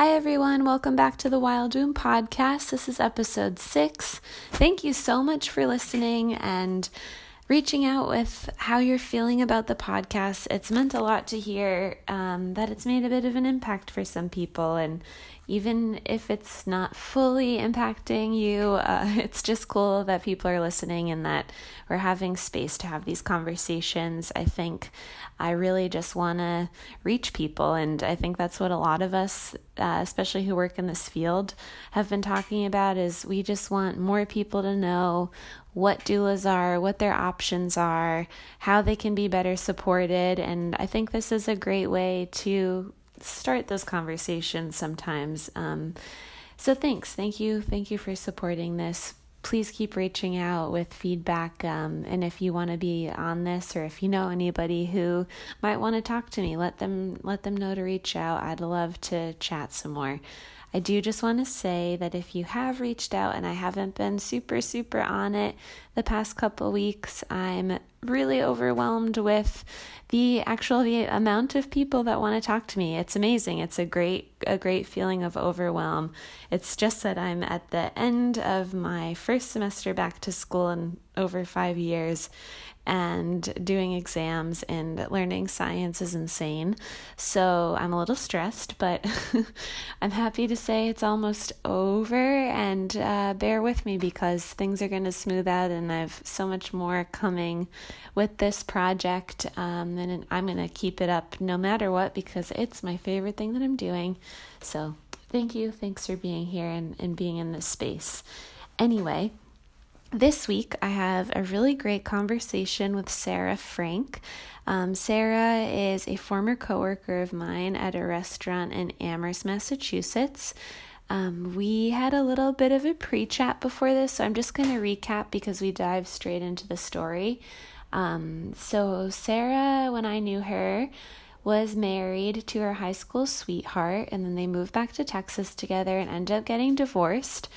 Hi, everyone. Welcome back to the Wild Womb podcast. This is episode six. Thank you so much for listening and reaching out with how you're feeling about the podcast. It's meant a lot to hear um, that it's made a bit of an impact for some people. And even if it's not fully impacting you, uh, it's just cool that people are listening and that we're having space to have these conversations. I think I really just want to reach people. And I think that's what a lot of us, uh, especially who work in this field, have been talking about is we just want more people to know what doulas are, what their options are, how they can be better supported. And I think this is a great way to start those conversations sometimes. Um, so thanks. Thank you. Thank you for supporting this. Please keep reaching out with feedback. Um, and if you want to be on this, or if you know anybody who might want to talk to me, let them let them know to reach out. I'd love to chat some more. I do just want to say that if you have reached out and I haven't been super, super on it the past couple weeks, I'm really overwhelmed with the actual the amount of people that want to talk to me. It's amazing. It's a great a great feeling of overwhelm. It's just that I'm at the end of my first semester back to school in over 5 years and doing exams and learning science is insane. So I'm a little stressed, but I'm happy to say it's almost over. And uh, bear with me because things are going to smooth out, and I have so much more coming with this project. Um, and I'm going to keep it up no matter what because it's my favorite thing that I'm doing. So thank you. Thanks for being here and, and being in this space. Anyway, this week, I have a really great conversation with Sarah Frank. Um, Sarah is a former coworker of mine at a restaurant in Amherst, Massachusetts. Um, we had a little bit of a pre chat before this, so I'm just going to recap because we dive straight into the story. Um, so, Sarah, when I knew her, was married to her high school sweetheart, and then they moved back to Texas together and ended up getting divorced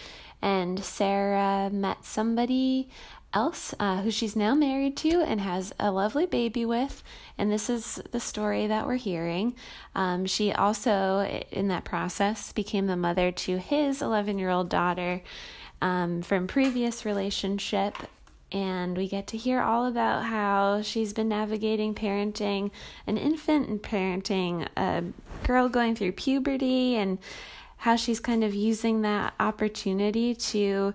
and Sarah met somebody else uh, who she's now married to and has a lovely baby with. And this is the story that we're hearing. Um, she also, in that process, became the mother to his 11 year old daughter um, from previous relationship. And we get to hear all about how she's been navigating parenting an infant and parenting a girl going through puberty and how she's kind of using that opportunity to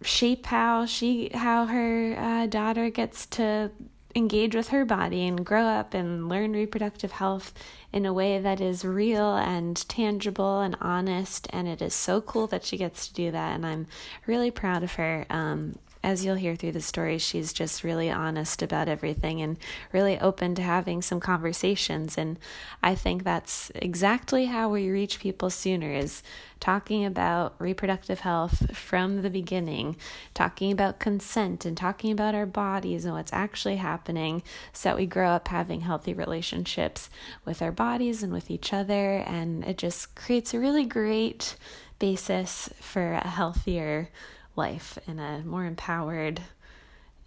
shape how she how her uh, daughter gets to engage with her body and grow up and learn reproductive health in a way that is real and tangible and honest. And it is so cool that she gets to do that. And i'm really proud of her um, as you'll hear through the story, she's just really honest about everything and really open to having some conversations. And I think that's exactly how we reach people sooner is talking about reproductive health from the beginning, talking about consent and talking about our bodies and what's actually happening so that we grow up having healthy relationships with our bodies and with each other. And it just creates a really great basis for a healthier life in a more empowered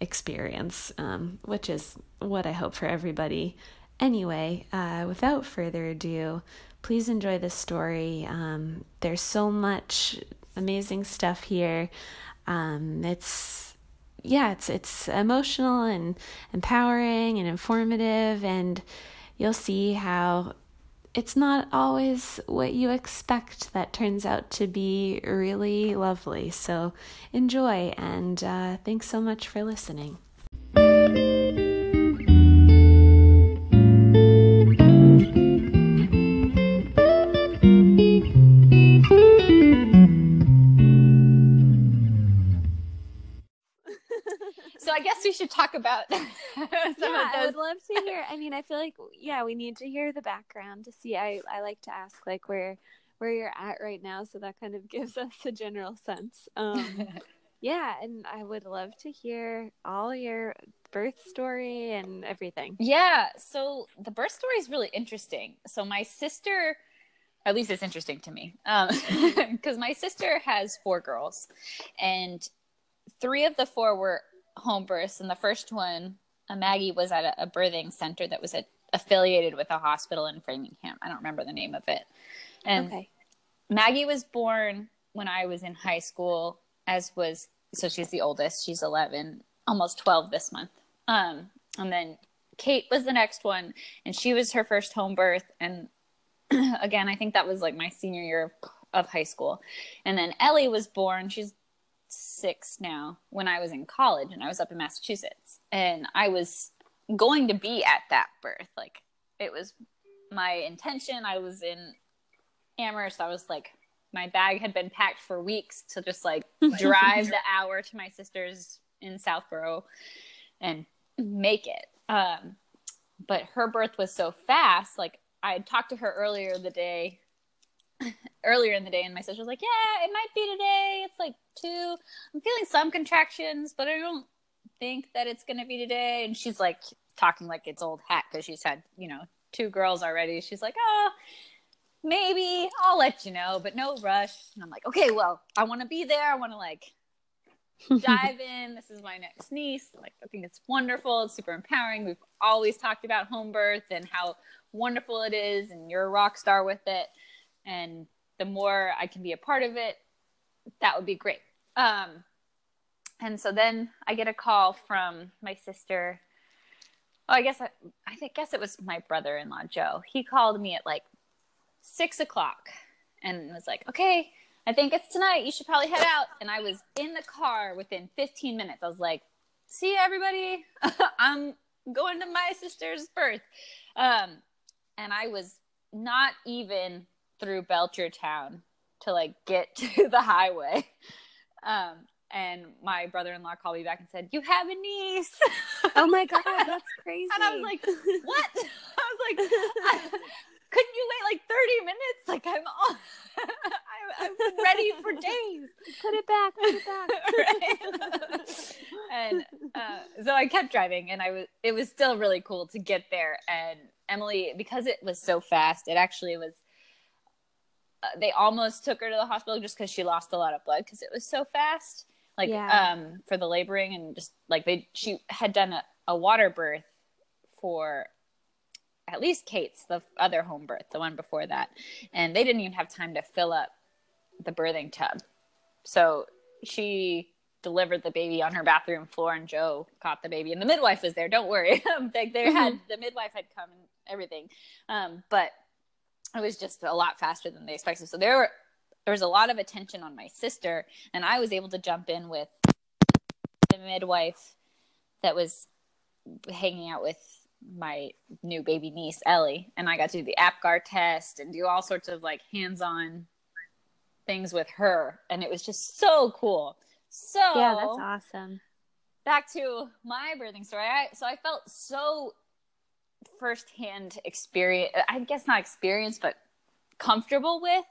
experience, um, which is what I hope for everybody. Anyway, uh, without further ado, please enjoy this story. Um, there's so much amazing stuff here. Um, it's yeah, it's it's emotional and empowering and informative, and you'll see how it's not always what you expect that turns out to be really lovely. So enjoy, and uh, thanks so much for listening. Should talk about some yeah, I would love to hear. I mean, I feel like yeah, we need to hear the background to see. I I like to ask like where where you're at right now, so that kind of gives us a general sense. Um, yeah, and I would love to hear all your birth story and everything. Yeah, so the birth story is really interesting. So my sister at least it's interesting to me because um, my sister has four girls and three of the four were home births, and the first one, uh, Maggie, was at a, a birthing center that was affiliated with a hospital in Framingham. I don't remember the name of it. And okay. Maggie was born when I was in high school, as was so she's the oldest. She's 11, almost 12 this month. Um, and then Kate was the next one, and she was her first home birth. And again, I think that was like my senior year of, of high school. And then Ellie was born. She's six now when I was in college and I was up in Massachusetts. And I was going to be at that birth. Like it was my intention. I was in Amherst. I was like, my bag had been packed for weeks to just like drive the hour to my sister's in Southborough and make it. Um, but her birth was so fast. Like I had talked to her earlier the day, earlier in the day, and my sister was like, "Yeah, it might be today. It's like two. I'm feeling some contractions, but I don't think that it's going to be today." And she's like talking like it's old hat because she's had you know two girls already. She's like, "Oh." Maybe I'll let you know, but no rush. And I'm like, okay, well, I want to be there. I want to like dive in. This is my next niece. Like, I think it's wonderful. It's super empowering. We've always talked about home birth and how wonderful it is, and you're a rock star with it. And the more I can be a part of it, that would be great. Um, and so then I get a call from my sister. Oh, I guess I, I think, guess it was my brother-in-law Joe. He called me at like six o'clock and was like, "Okay, I think it's tonight. You should probably head out. And I was in the car within 15 minutes. I was like, see you, everybody. I'm going to my sister's birth. Um, and I was not even through Belchertown to like get to the highway. Um, and my brother-in-law called me back and said, "You have a niece." Oh my god, that's crazy! and I was like, "What?" I was like, "Couldn't you wait like thirty minutes? Like I'm all, I, I've been ready for days. Put it back, put it back." and uh, so I kept driving, and I was. It was still really cool to get there. And Emily, because it was so fast, it actually was. They almost took her to the hospital just because she lost a lot of blood because it was so fast like Yeah. um for the laboring and just like they she had done a, a water birth for at least Kate's the other home birth the one before that. And they didn't even have time to fill up the birthing tub. So she delivered the baby on her bathroom floor and Joe caught the baby and the midwife was there don't worry. They, they had the midwife had come and everything. Um but it was just a lot faster than they expected so there were there was a lot of attention on my sister and i was able to jump in with the midwife that was hanging out with my new baby niece ellie and i got to do the apgar test and do all sorts of like hands-on things with her and it was just so cool so Yeah, that's awesome. back to my birthing story. I, so I felt so firsthand experience. I guess not experience, but comfortable with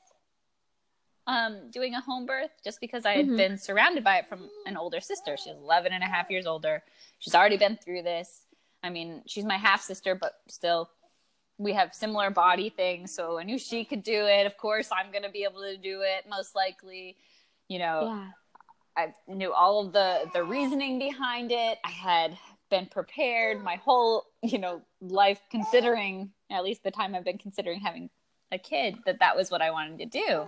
um, doing a home birth just because I had Mhm. been surrounded by it from an older sister. She's 11 and a half years older. She's already been through this. I mean, she's my half sister, but still, we have similar body things. So I knew she could do it. Of course, I'm going to be able to do it, most likely. You know, Yeah. I knew all of the the reasoning behind it. I had been prepared my whole, you know, life considering at least the time I've been considering having a kid that that was what I wanted to do.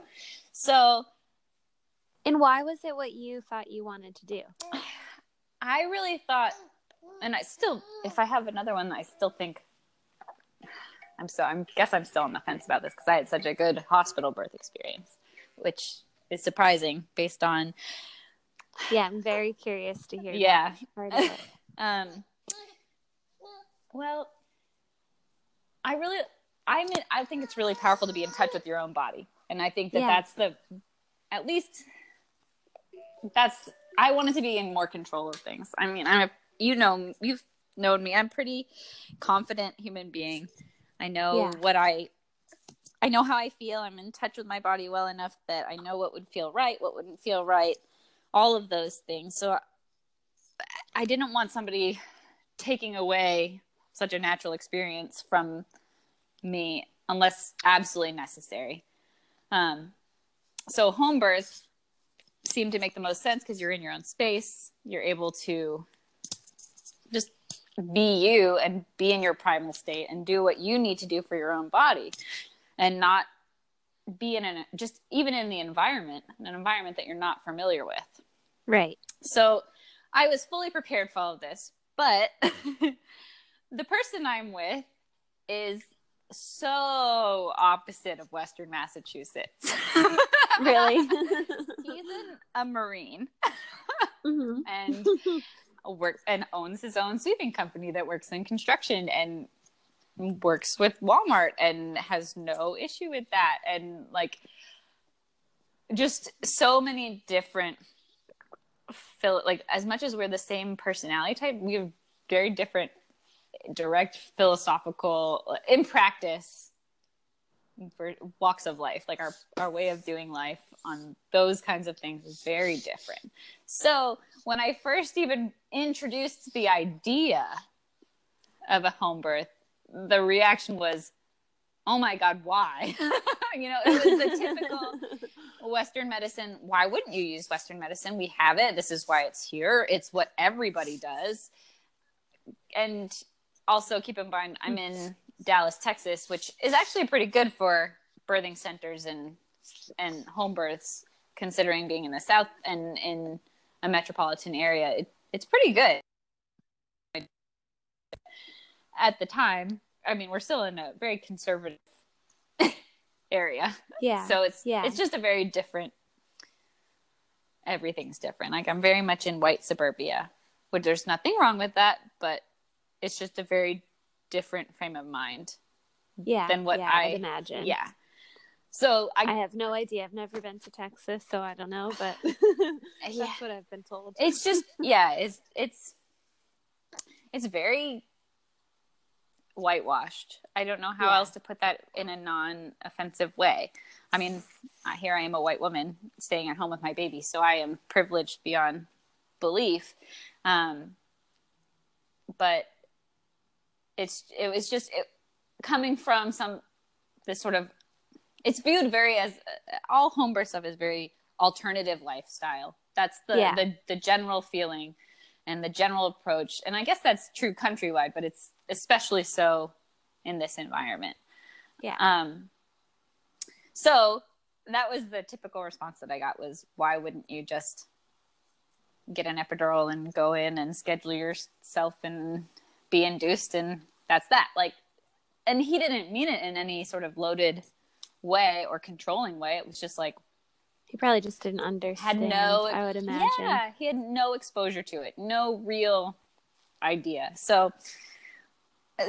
So, And why was it what you thought you wanted to do? I really thought and I still if I have another one I still think I'm so I guess I'm still on the fence about this because I had such a good hospital birth experience, which is surprising based on Yeah, I'm very curious to hear. Yeah. that part of it. Um, well, I really, I mean, I think it's really powerful to be in touch with your own body, and I think that Yeah. that's the, at least, that's I wanted to be in more control of things. I mean, I'm a, you know, you've known me. I'm pretty confident human being. I know Yeah. what I. I know how I feel. I'm in touch with my body well enough that I know what would feel right, what wouldn't feel right, all of those things. So I didn't want somebody taking away such a natural experience from me unless absolutely necessary. Um, so home birth seemed to make the most sense because you're in your own space. You're able to just be you and be in your primal state and do what you need to do for your own body and not be in an just even in the environment, an environment that you're not familiar with. Right. So I was fully prepared for all of this, but the person I'm with is so opposite of Western Massachusetts. really? He's an, a Marine mm-hmm. and works and owns his own sweeping company that works in construction and works with Walmart and has no issue with that and like just so many different feel like as much as we're the same personality type we have very different direct philosophical in practice for walks of life like our our way of doing life on those kinds of things is very different. So when i first even introduced the idea of a home birth the reaction was oh my god why? You know it was the typical western medicine why wouldn't you use western medicine? We have it. This is why it's here. It's what everybody does. And also keep in mind I'm in Dallas, Texas, which is actually pretty good for birthing centers and and home births, considering being in the South and in a metropolitan area. It, it's pretty good. At the time, I mean, we're still in a very conservative area. Yeah. So it's yeah. it's just a very different. Everything's different. Like I'm very much in white suburbia, which there's nothing wrong with that, but it's just a very different frame of mind yeah than what yeah, I imagine. Yeah. So I, I have no idea. I've never been to Texas, so I don't know, but that's yeah. what I've been told. It's just yeah, it's it's it's very whitewashed. I don't know how Yeah. else to put that in a non-offensive way. I mean, here I am a white woman staying at home with my baby, so I am privileged beyond belief. Um, but it's it was just it, coming from some this sort of it's viewed very as uh, all home birth stuff is very alternative lifestyle. That's the, Yeah. the the general feeling and the general approach, and I guess that's true countrywide, but it's especially so in this environment. yeah. Um, so that was the typical response that I got was, why wouldn't you just get an epidural and go in and schedule yourself and be induced and that's that. Like, and he didn't mean it in any sort of loaded way or controlling way. It was just like, he probably just didn't understand. had no, I would imagine. yeah, he had no exposure to it, no real idea. So,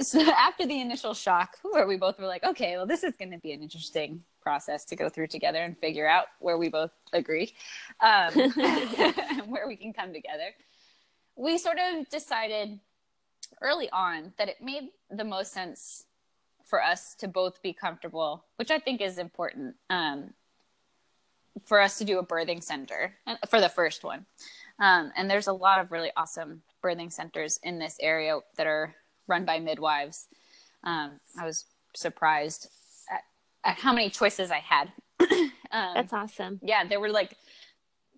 so after the initial shock, where we both were like, okay, well, this is going to be an interesting process to go through together and figure out where we both agree, um, where we can come together. We sort of decided early on that it made the most sense for us to both be comfortable, which I think is important. Um, for us to do a birthing center for the first one. Um, and there's a lot of really awesome birthing centers in this area that are run by midwives. Um, I was surprised at, at how many choices I had. um, That's awesome. yeah, there were like,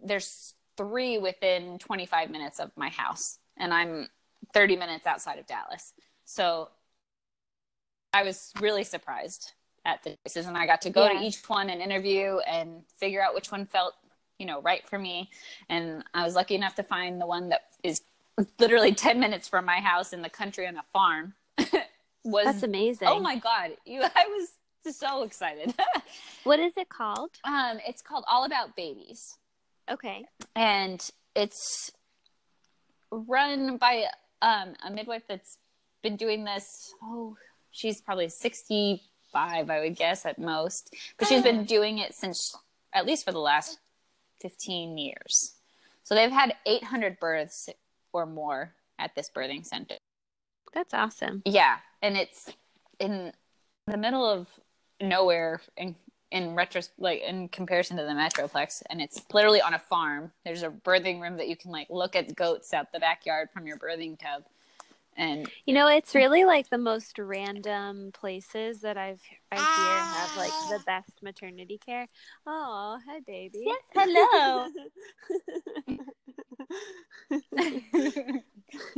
there's three within 25 minutes of my house, and I'm 30 minutes outside of Dallas. So I was really surprised at the choices, and I got to go Yeah. to each one and interview and figure out which one felt, you know, right for me. And I was lucky enough to find the one that is literally 10 minutes from my house in the country on a farm. was That's amazing. oh my god, you! I was so excited. What is it called? um, it's called All About Babies Okay. and it's run by um, a midwife that's been doing this. Oh, she's probably sixty-five, I would guess at most, but she's been doing it since at least for the last fifteen years. So they've had eight hundred births or more at this birthing center. That's awesome. Yeah, and it's in the middle of nowhere in in retro like in comparison to the metroplex and it's literally on a farm there's a birthing room that you can like look at goats out the backyard from your birthing tub and You know, it's really like the most random places that I've I hear have like the ah. best maternity care. Oh, hi baby. Yes, hello.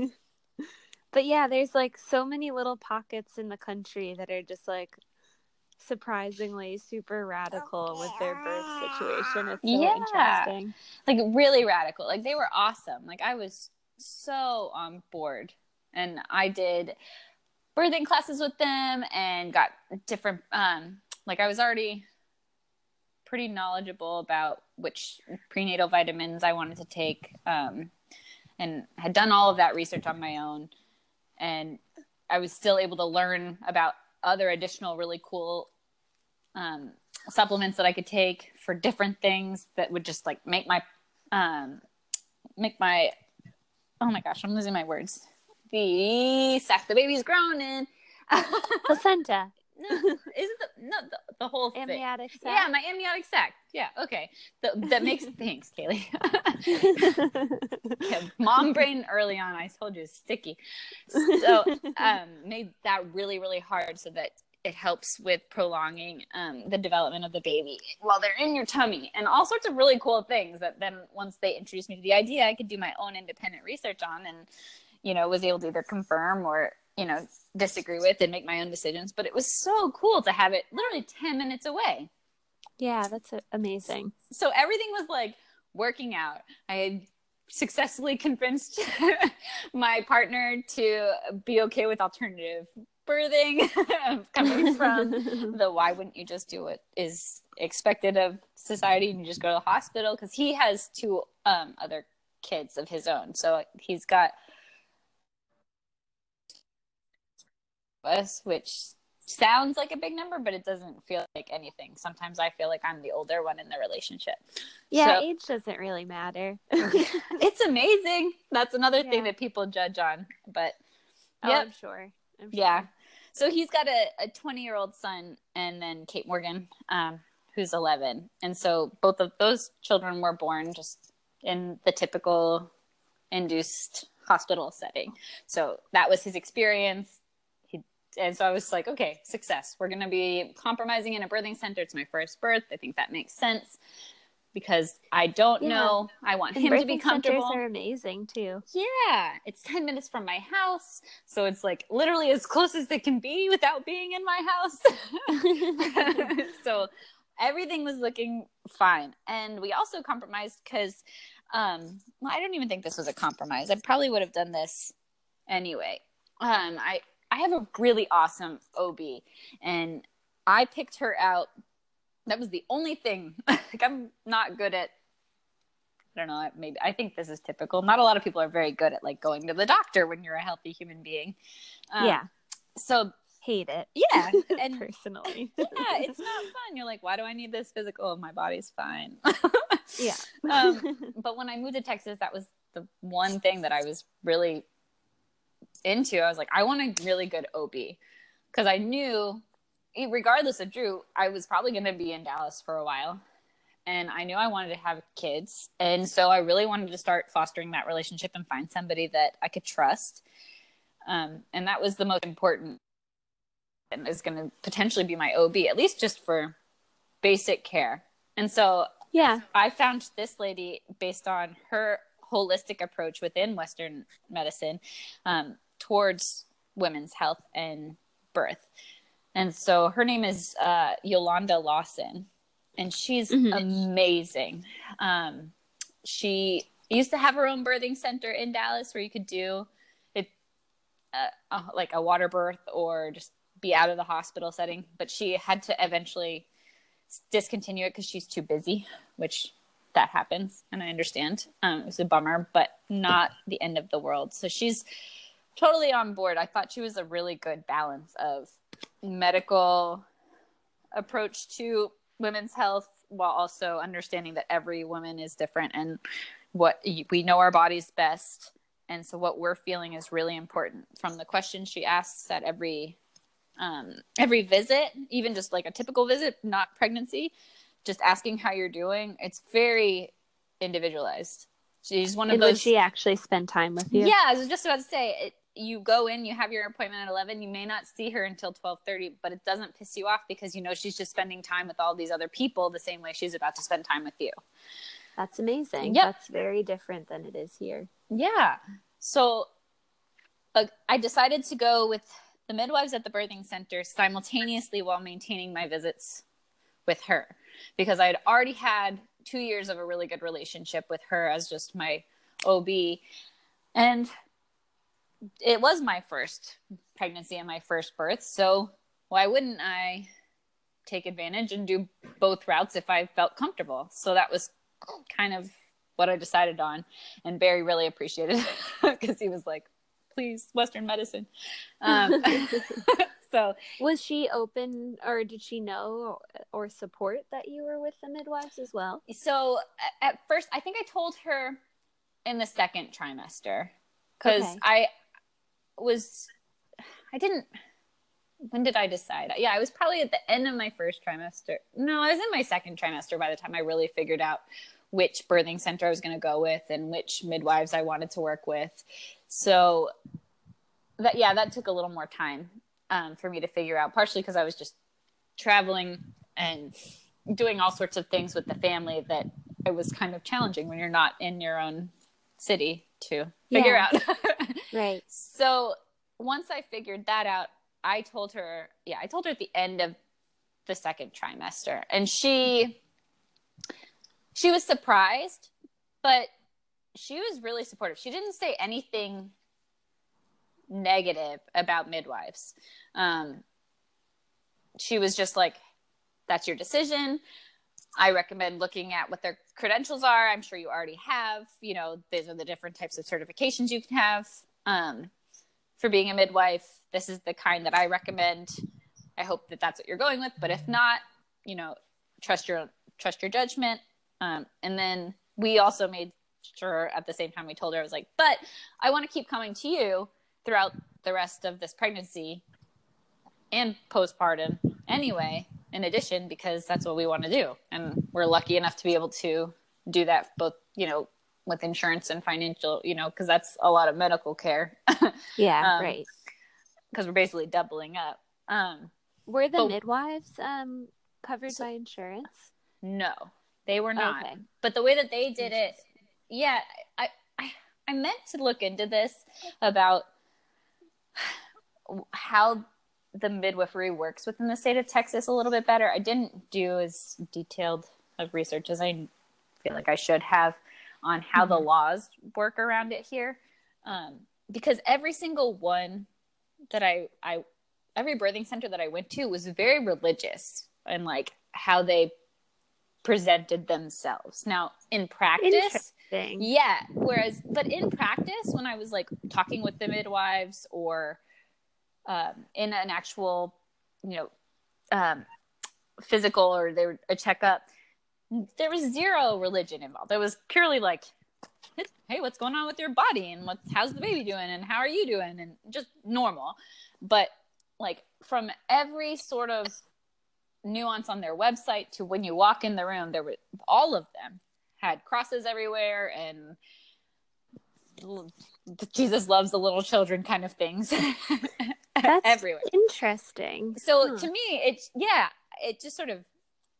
But yeah, there's like so many little pockets in the country that are just like surprisingly super radical with their birth situation. It's so Yeah. interesting. like really radical. Like they were awesome. Like I was so on board, and I did birthing classes with them and got different. Um, like I was already pretty knowledgeable about which prenatal vitamins I wanted to take, um, and had done all of that research on my own. And I was still able to learn about other additional really cool um, supplements that I could take for different things that would just like make my um make my oh my gosh i'm losing my words. The sack the baby's grown in Placenta, no is it the no the, the whole thing. Amniotic yeah my amniotic sac. Yeah okay. The, that makes thanks kaylee. Yeah, mom brain early on i told you is sticky. So um made that really really hard so that it helps with prolonging um, the development of the baby while they're in your tummy and all sorts of really cool things that then once they introduced me to the idea i could do my own independent research on and you know was able to either confirm or you know disagree with and make my own decisions but it was so cool to have it literally 10 minutes away yeah, that's amazing. so everything was like working out. I had successfully convinced my partner to be okay with alternative birthing coming from the why wouldn't you just do what is expected of society and you just go to the hospital because he has two um, other kids of his own so he's got us which sounds like a big number but it doesn't feel like anything sometimes i feel like i'm the older one in the relationship Yeah, So- age doesn't really matter. it's amazing that's another thing that people judge on but Oh, Yep. I'm sure. I'm Yeah. sure. So he's got a, a 20 year old son and then Kate Morgan, um, who's 11. And so both of those children were born just in the typical induced hospital setting. So that was his experience. He, and so I was like, okay, success. We're going to be compromising in a birthing center. It's my first birth. I think that makes sense because I don't Yeah. know. I want And him to be birthing centers are amazing too. Yeah, it's 10 minutes from my house. So it's like literally as close as it can be without being in my house. so everything was looking fine. And we also compromised because, um, well, I don't even think this was a compromise. I probably would have done this anyway. Um, I, I have a really awesome OB and I picked her out. That was the only thing. like I'm not good at I don't know, maybe I think this is typical. Not a lot of people are very good at like going to the doctor when you're a healthy human being. Um, yeah, So hate it. yeah, and personally. yeah, it's not fun. You're like, why do I need this physical? My body's fine. yeah. um, but when I moved to Texas, that was the one thing that I was really into. I was like, I want a really good OB because I knew, regardless of Drew, I was probably going to be in Dallas for a while. And I knew I wanted to have kids. And so I really wanted to start fostering that relationship and find somebody that I could trust. Um, and that was the most important and is going to potentially be my OB, at least just for basic care. And so yeah. I found this lady based on her holistic approach within Western medicine um, towards women's health and birth. And so her name is uh, Yolanda Lawson, and she's Mhm. amazing. Um, she used to have her own birthing center in Dallas where you could do it uh, uh, like a water birth or just be out of the hospital setting, but she had to eventually discontinue it because she's too busy, which that happens and I understand. Um, it was a bummer, but not the end of the world. So she's totally on board. I thought she was a really good balance of medical approach to women's health while also understanding that every woman is different and what we know our bodies best and so what we're feeling is really important from the questions she asks at every um, every visit even just like a typical visit not pregnancy just asking how you're doing it's very individualized she's one of And those she actually spend time with you? yeah, I was just about to say it, you go in, you have your appointment at 11, you may not see her until 12:30, but it doesn't piss you off because you know she's just spending time with all these other people the same way she's about to spend time with you. That's amazing. Yep. That's very different than it is here. Yeah. So uh, I decided to go with the midwives at the birthing center simultaneously while maintaining my visits with her because I had already had two years of a really good relationship with her as just my OB. And it was my first pregnancy and my first birth. So why wouldn't I take advantage and do both routes if I felt comfortable? So that was kind of what I decided on. And Barry really appreciated it because he was like, please, Western medicine. Um, so was she open or did she know or, or support that you were with the midwives as well? So at first, I think I told her in the second trimester because okay. I was, I didn't, when did I decide? Yeah, I was probably at the end of my first trimester. No, I was in my second trimester by the time I really figured out which birthing center I was going to go with and which midwives I wanted to work with. So that yeah, that took a little more time um, for me to figure out. Partially because I was just traveling and doing all sorts of things with the family that it was kind of challenging when you're not in your own city to figure yeah. out. right. So once I figured that out, I told her, yeah, I told her at the end of the second trimester, and she she was surprised, but she was really supportive. She didn't say anything negative about midwives. Um, she was just like, that's your decision. I recommend looking at what their credentials are. I'm sure you already have. You know, these are the different types of certifications you can have um, for being a midwife. This is the kind that I recommend. I hope that that's what you're going with. But if not, you know, trust your trust your judgment. Um, and then we also made sure at the same time we told her, I was like, but I want to keep coming to you throughout the rest of this pregnancy and postpartum anyway, in addition, because that's what we want to do. And we're lucky enough to be able to do that both, you know, with insurance and financial, you know, because that's a lot of medical care. yeah, um, right. Because we're basically doubling up. Um, Were the but, midwives um, covered so, by insurance? No, they were not. Okay. But the way that they did it, yeah, I, I I meant to look into this about how the midwifery works within the state of Texas a little bit better. I didn't do as detailed of research as I feel like I should have on how mm-hmm. the laws work around it here, um, because every single one that I I every birthing center that I went to was very religious and like how they presented themselves. Now, in practice, yeah. Whereas, but in practice, when I was like talking with the midwives or um, in an actual, you know, um, physical or they were a checkup, there was zero religion involved. It was purely like, hey, what's going on with your body and what's how's the baby doing and how are you doing and just normal. But like from every sort of nuance on their website to when you walk in the room, there were all of them had crosses everywhere and Jesus loves the little children kind of things. That's everywhere. Interesting. So huh. to me, it's yeah, it just sort of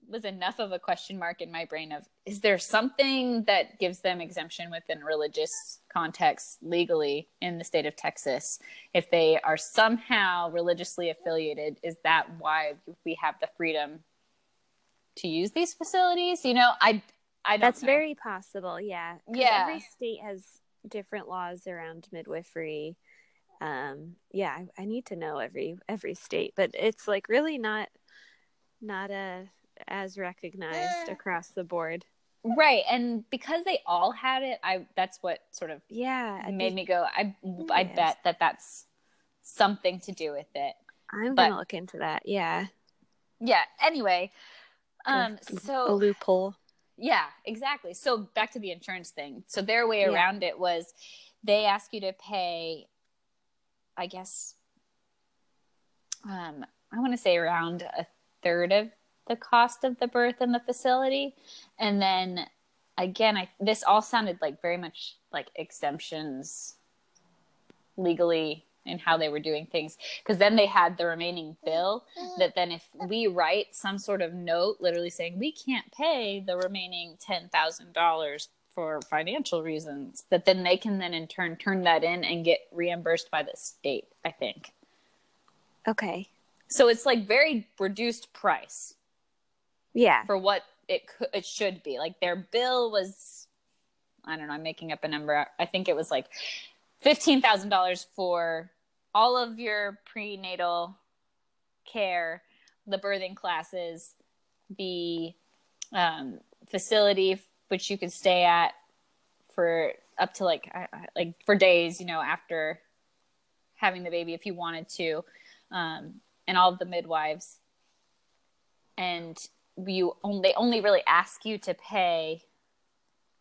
was enough of a question mark in my brain of is there something that gives them exemption within religious context legally in the state of Texas if they are somehow religiously affiliated is that why we have the freedom to use these facilities you know I I That's know. very possible yeah yeah every state has different laws around midwifery um yeah I, I need to know every every state but it's like really not not a as recognized across the board. Right, and because they all had it, I that's what sort of yeah made me go. I I bet that that's something to do with it. I'm but, gonna look into that. Yeah. Yeah. Anyway, um, so a loophole. Yeah, exactly. So back to the insurance thing. So their way around yeah. it was they ask you to pay, I guess, um, I want to say around a third of the cost of the birth in the facility. And then again, I this all sounded like very much like exemptions legally in how they were doing things because then they had the remaining bill that then if we write some sort of note literally saying we can't pay the remaining $10,000 for financial reasons that then they can then in turn turn that in and get reimbursed by the state i think Okay. So it's like very reduced price Yeah. for what it could, it should be. Like their bill was, I don't know, I'm making up a number. I think it was like fifteen thousand dollars for all of your prenatal care, the birthing classes, the um, facility which you could stay at for up to like like for days, you know, after having the baby if you wanted to, um, and all of the midwives. And you only they only really ask you to pay,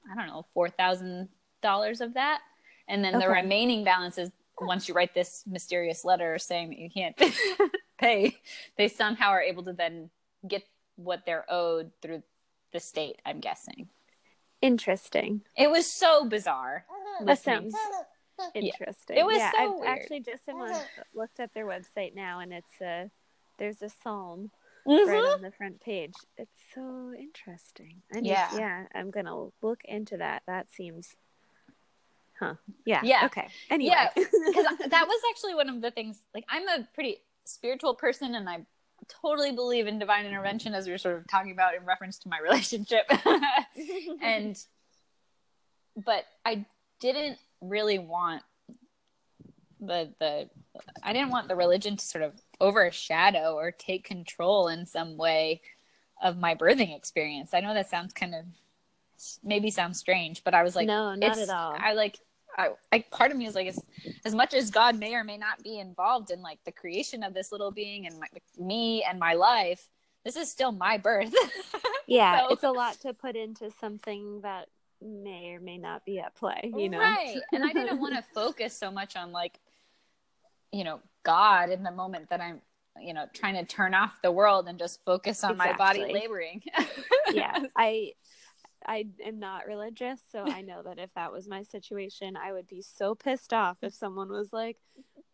I don't know, four thousand dollars of that, and then the remaining balance is once you write this mysterious letter saying that you can't pay, they somehow are able to then get what they're owed through the state. I'm guessing. Interesting. It was so bizarre. Uh-huh. That listening. sounds uh-huh. interesting. It was yeah, so I've weird. actually just someone uh-huh. looked up their website now and it's a there's a psalm Mhm. right mm-hmm. on the front page. It's so interesting. I need, Yeah. yeah, I'm gonna look into that. That seems Huh. Yeah. Yeah. Okay. Anyway. Yeah, because that was actually one of the things. Like, I'm a pretty spiritual person, and I totally believe in divine intervention, as we were sort of talking about in reference to my relationship. and, but I didn't really want the the I didn't want the religion to sort of overshadow or take control in some way of my birthing experience. I know that sounds kind of maybe sounds strange, but I was like, No, not at all. I like, I like part of me is like, as, as much as God may or may not be involved in like the creation of this little being and my, me and my life, this is still my birth. yeah, So- it's a lot to put into something that may or may not be at play, you know. Right. And I didn't want to focus so much on like, you know, God in the moment that I'm, you know, trying to turn off the world and just focus on my body laboring. yeah i i am not religious so i know that if that was my situation i would be so pissed off if someone was like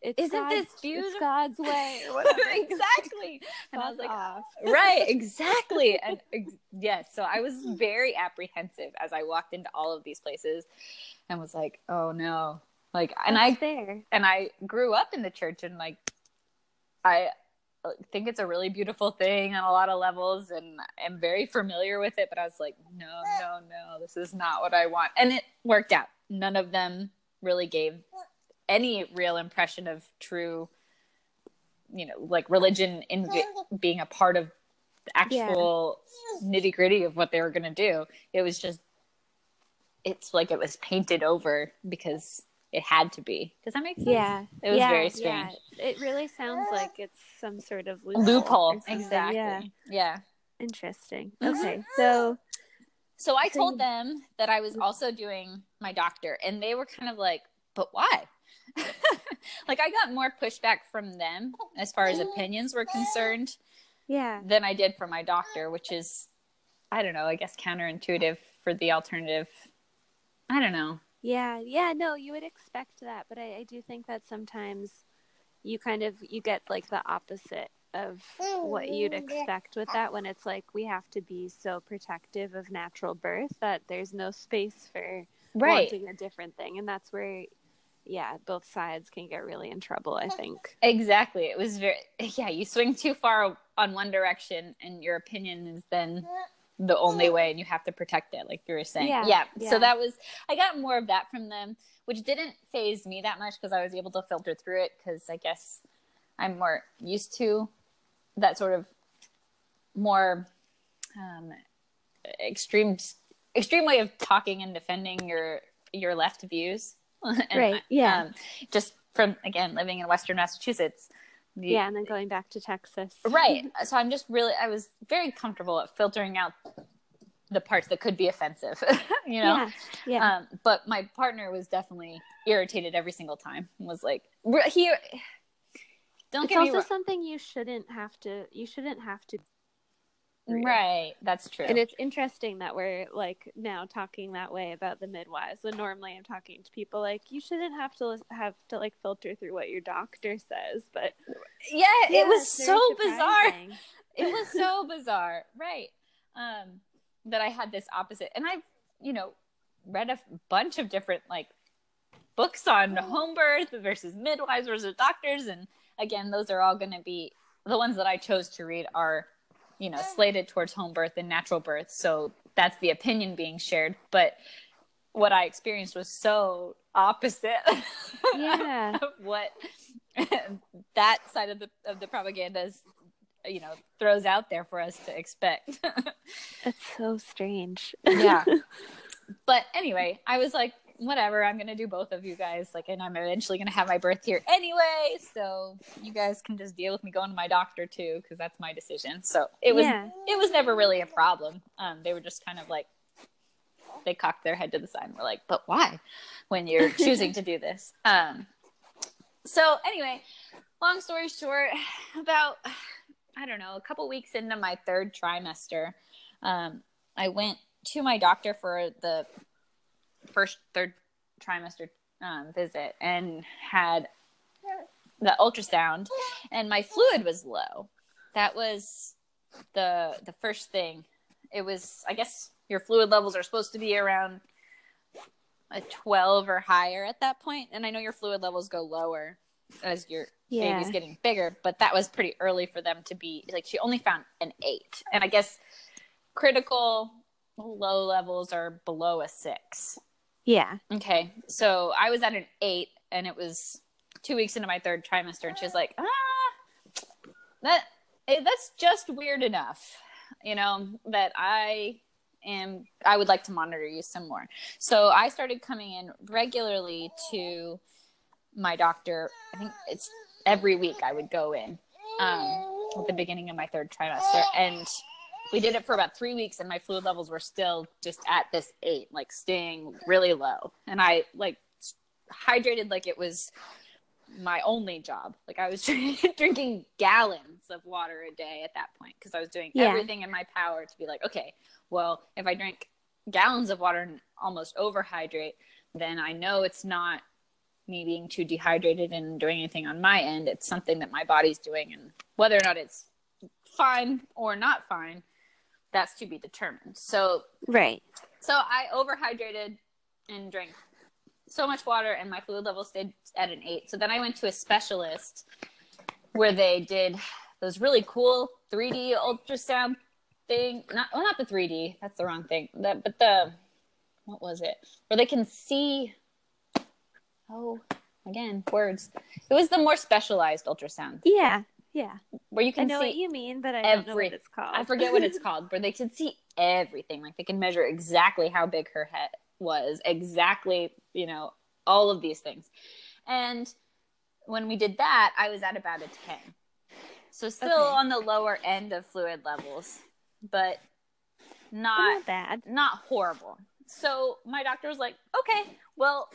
it's Isn't God's, this beautiful? god's way exactly. And I was like, off. right, exactly. And ex- yes, so I was very apprehensive as I walked into all of these places and was like, oh no. Like, and I fair and I grew up in the church and like I think it's a really beautiful thing on a lot of levels and I'm very familiar with it but I was like no no no this is not what I want. And it worked out. None of them really gave any real impression of true you know like religion in being a part of the actual nitty gritty of what they were going to do. It was just it's like it was painted over because it had to be. Does that make sense? Yeah. It was yeah, very strange. Yeah. it really sounds like it's some sort of loophole, loophole exactly yeah. yeah. Interesting. Mhm. okay so so i So told you- them that i was also doing my doctor and they were kind of like but why? Like i got more pushback from them as far as opinions were concerned yeah. than i did from my doctor which is i don't know i guess counterintuitive for the alternative. I don't know Yeah, yeah, no, you would expect that, but I, I do think that sometimes you kind of you get like the opposite of what you'd mm-hmm. expect with that when it's like we have to be so protective of natural birth that there's no space for wanting a different thing, and that's where yeah, both sides can get really in trouble. I think. Exactly. It was very yeah, you swing too far on one direction and your opinion is then mm-hmm. The only way and you have to protect it like you were saying. Yeah, Yeah. yeah. So that was I got more of that from them, which didn't phase me that much because I was able to filter through it cuz I guess I'm more used to that sort of more um extreme extreme way of talking and defending your your left views. And, Right, yeah. Um, just from again living in Western Massachusetts. Yeah, and then going back to Texas. Right. So I'm just really I was very comfortable at filtering out the parts that could be offensive. you know? Yeah. Yeah. Um, but my partner was definitely irritated every single time. Was like he don't it's get me also wrong. something you shouldn't have to. You shouldn't have to. Right. That's true. And it's interesting that we're like now talking that way about the midwives. When normally I'm talking to people like you shouldn't have to have to like filter through what your doctor says, but yeah, Yeah, it was so very bizarre. it was so bizarre right um that i had this opposite and i've you know read a f- bunch of different like books on home birth versus midwives versus doctors and again, those are all going to be the ones that I chose to read are, you know, slated towards home birth and natural birth. So that's the opinion being shared. But what I experienced was so opposite Yeah. what that side of the of the propaganda is, you know, throws out there for us to expect. It's so strange. yeah. But anyway, I was like, whatever, I'm gonna do both of you guys. Like, and I'm eventually gonna have my birth here anyway, so you guys can just deal with me going to my doctor too, because that's my decision. So it was Yeah. it was never really a problem. Um, they were just kind of like they cocked their head to the side and were like, but why? When you're choosing to do this. Um, so anyway, long story short, about I don't know, a couple weeks into my third trimester, um, I went to my doctor for the first third trimester um, visit and had the ultrasound, and my fluid was low. That was the the first thing. It was, I guess, your fluid levels are supposed to be around a 12 or higher at that point and i know your fluid levels go lower as your Yeah. baby's getting bigger but that was pretty early for them to be like she only found an 8 and i guess critical low levels are below a 6 Yeah. okay so i was at an 8 and it was 2 weeks into my third trimester and she was like ah that eh, that's just weird enough you know that i am i would like to monitor you some more so i started coming in regularly to my doctor i think it's every week i would go in um, at the beginning of my third trimester and we did it for about three weeks and my fluid levels were still just at this eight like staying really low and i like hydrated like it was my only job. Like I was drinking gallons of water a day at that point because I was doing Yeah. everything in my power to be like, okay, well, if I drink gallons of water and almost overhydrate, then I know it's not me being too dehydrated and doing anything on my end. It's something that my body's doing, and whether or not it's fine or not fine, that's to be determined. So Right. so I overhydrated and drank so much water, and my fluid level stayed at an eight. So then I went to a specialist where they did those really cool 3D ultrasound thing. Not well, not the 3D. That's the wrong thing. That, but the what was it? Where they can see. Oh, again, words. It was the more specialized ultrasound Yeah. Yeah. where you can I know see what you mean, but I don't know what it's called. I forget what it's called, but they can see everything. Like they can measure exactly how big her head was, exactly, you know, all of these things. And when we did that, I was at about a 10. So still Okay. on the lower end of fluid levels, but not not bad. not horrible. So my doctor was like, "Okay, well,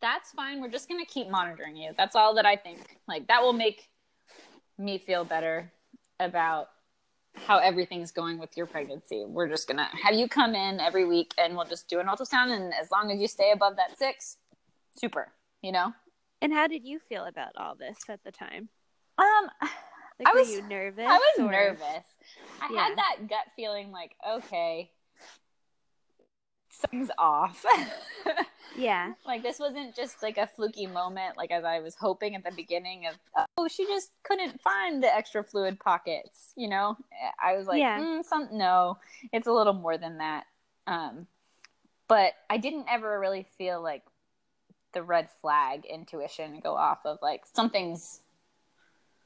that's fine. We're just going to keep monitoring you. That's all that I think. Like that will make me feel better about how everything's going with your pregnancy. We're just going to have you come in every week and we'll just do an ultrasound and as long as you stay above that 6, super, you know?" And how did you feel about all this at the time? Um Like, I were was- you nervous? I was or- nervous. I Yeah. had that gut feeling like, okay, something's off. Yeah. like this wasn't just like a fluky moment like as i was hoping at the beginning of oh she just couldn't find the extra fluid pockets you know i was like Yeah. mm, some no it's a little more than that um but i didn't ever really feel like the red flag intuition go off of like something's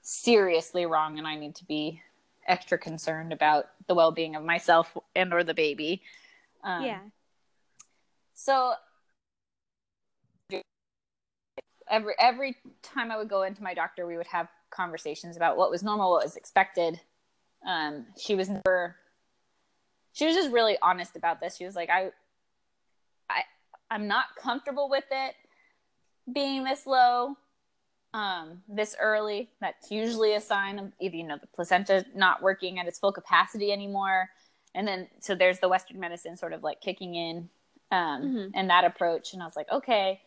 seriously wrong and i need to be extra concerned about the well-being of myself and or the baby um, yeah. So every every time I would go into my doctor, we would have conversations about what was normal, what was expected. Um, she was never. She was just really honest about this. She was like, "I, I, I'm not comfortable with it being this low, um, this early. That's usually a sign of either you know the placenta not working at its full capacity anymore, and then so there's the Western medicine sort of like kicking in, um, Mhm. and that approach. And I was like, okay,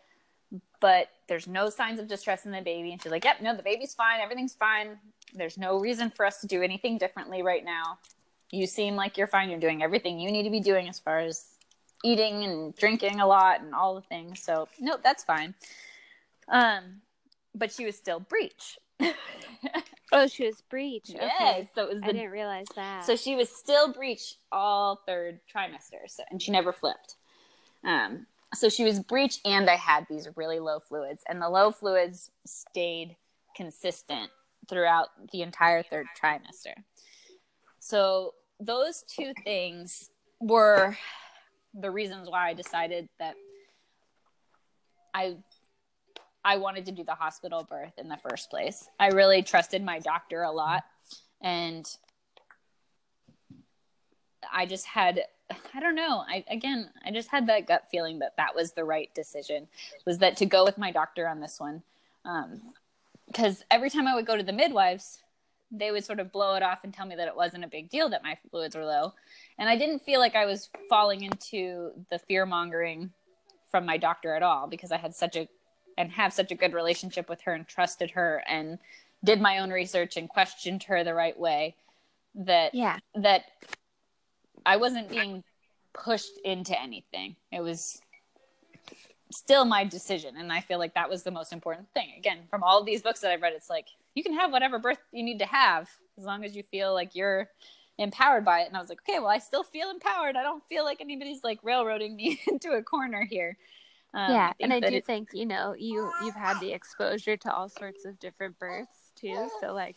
but there's no signs of distress in the baby. And she's like, yep, no, the baby's fine. Everything's fine. There's no reason for us to do anything differently right now. You seem like you're fine. You're doing everything you need to be doing as far as eating and drinking a lot and all the things. So, nope, that's fine. Um, but she was still breech. oh, she was breech. Yes, Okay. so it was I didn't realize that. So she was still breech all third trimester, so, and she never flipped. Um, so she was breech, and I had these really low fluids, and the low fluids stayed consistent throughout the entire third trimester. So those two things were the reasons why I decided that I I wanted to do the hospital birth in the first place. I really trusted my doctor a lot and I just had I don't know. I again, I just had that gut feeling that that was the right decision. Was that to go with my doctor on this one? Um, because every time I would go to the midwives, they would sort of blow it off and tell me that it wasn't a big deal that my fluids were low, and I didn't feel like I was falling into the fear mongering from my doctor at all because I had such a and have such a good relationship with her and trusted her and did my own research and questioned her the right way that yeah. that I wasn't being pushed into anything. It was still my decision. And I feel like that was the most important thing. Again, from all these books that I've read, it's like you can have whatever birth you need to have as long as you feel like you're empowered by it. And I was like, okay, well, I still feel empowered. I don't feel like anybody's like railroading me into a corner here. Um, yeah, think and I do it- think you know you you've had the exposure to all sorts of different births too. So like,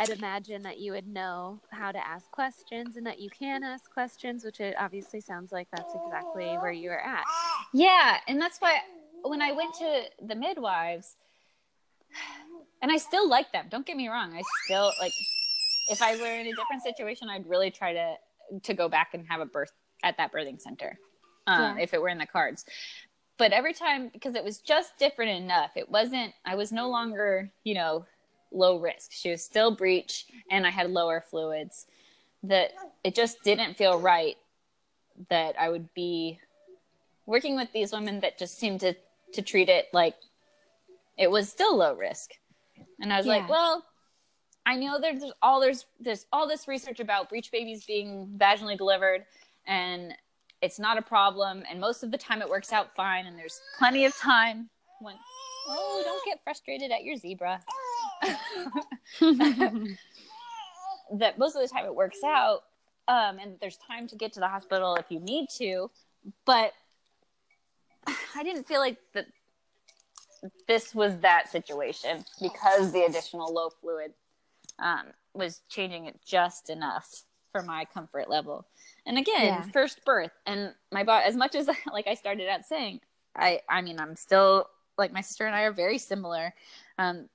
I'd imagine that you would know how to ask questions and that you can ask questions, which it obviously sounds like that's exactly where you are at. Yeah, and that's why when I went to the midwives, and I still like them. Don't get me wrong. I still like if I were in a different situation, I'd really try to to go back and have a birth at that birthing center, um, Yeah. if it were in the cards. But every time, because it was just different enough, it wasn't. I was no longer, you know, low risk. She was still breech, and I had lower fluids. That it just didn't feel right that I would be working with these women that just seemed to to treat it like it was still low risk and i was Yeah. like well i know there's all there's there's all this research about breech babies being vaginally delivered and it's not a problem and most of the time it works out fine and there's plenty of time when oh don't get frustrated at your zebra that most of the time it works out um, and there's time to get to the hospital if you need to but i didn't feel like that this was that situation because the additional low fluid um, was changing it just enough for my comfort level and again Yeah. first birth and my body as much as like i started out saying i i mean i'm still like my sister and i are very similar um,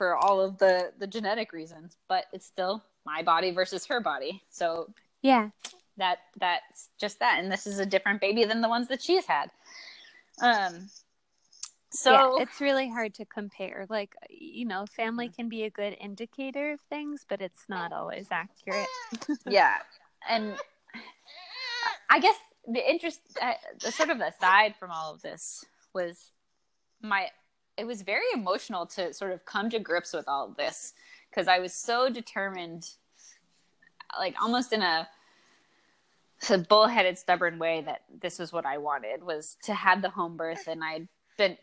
for all of the the genetic reasons but it's still my body versus her body. So yeah, that that's just that. And this is a different baby than the ones that she's had. Um so yeah, it's really hard to compare. Like, you know, family can be a good indicator of things, but it's not always accurate. yeah. And i guess the interest uh, the sort of aside from all of this was my it was very emotional to sort of come to grips with all this because i was so determined like almost in a, a bullheaded stubborn way that this was what i wanted was to have the home birth. And i'd been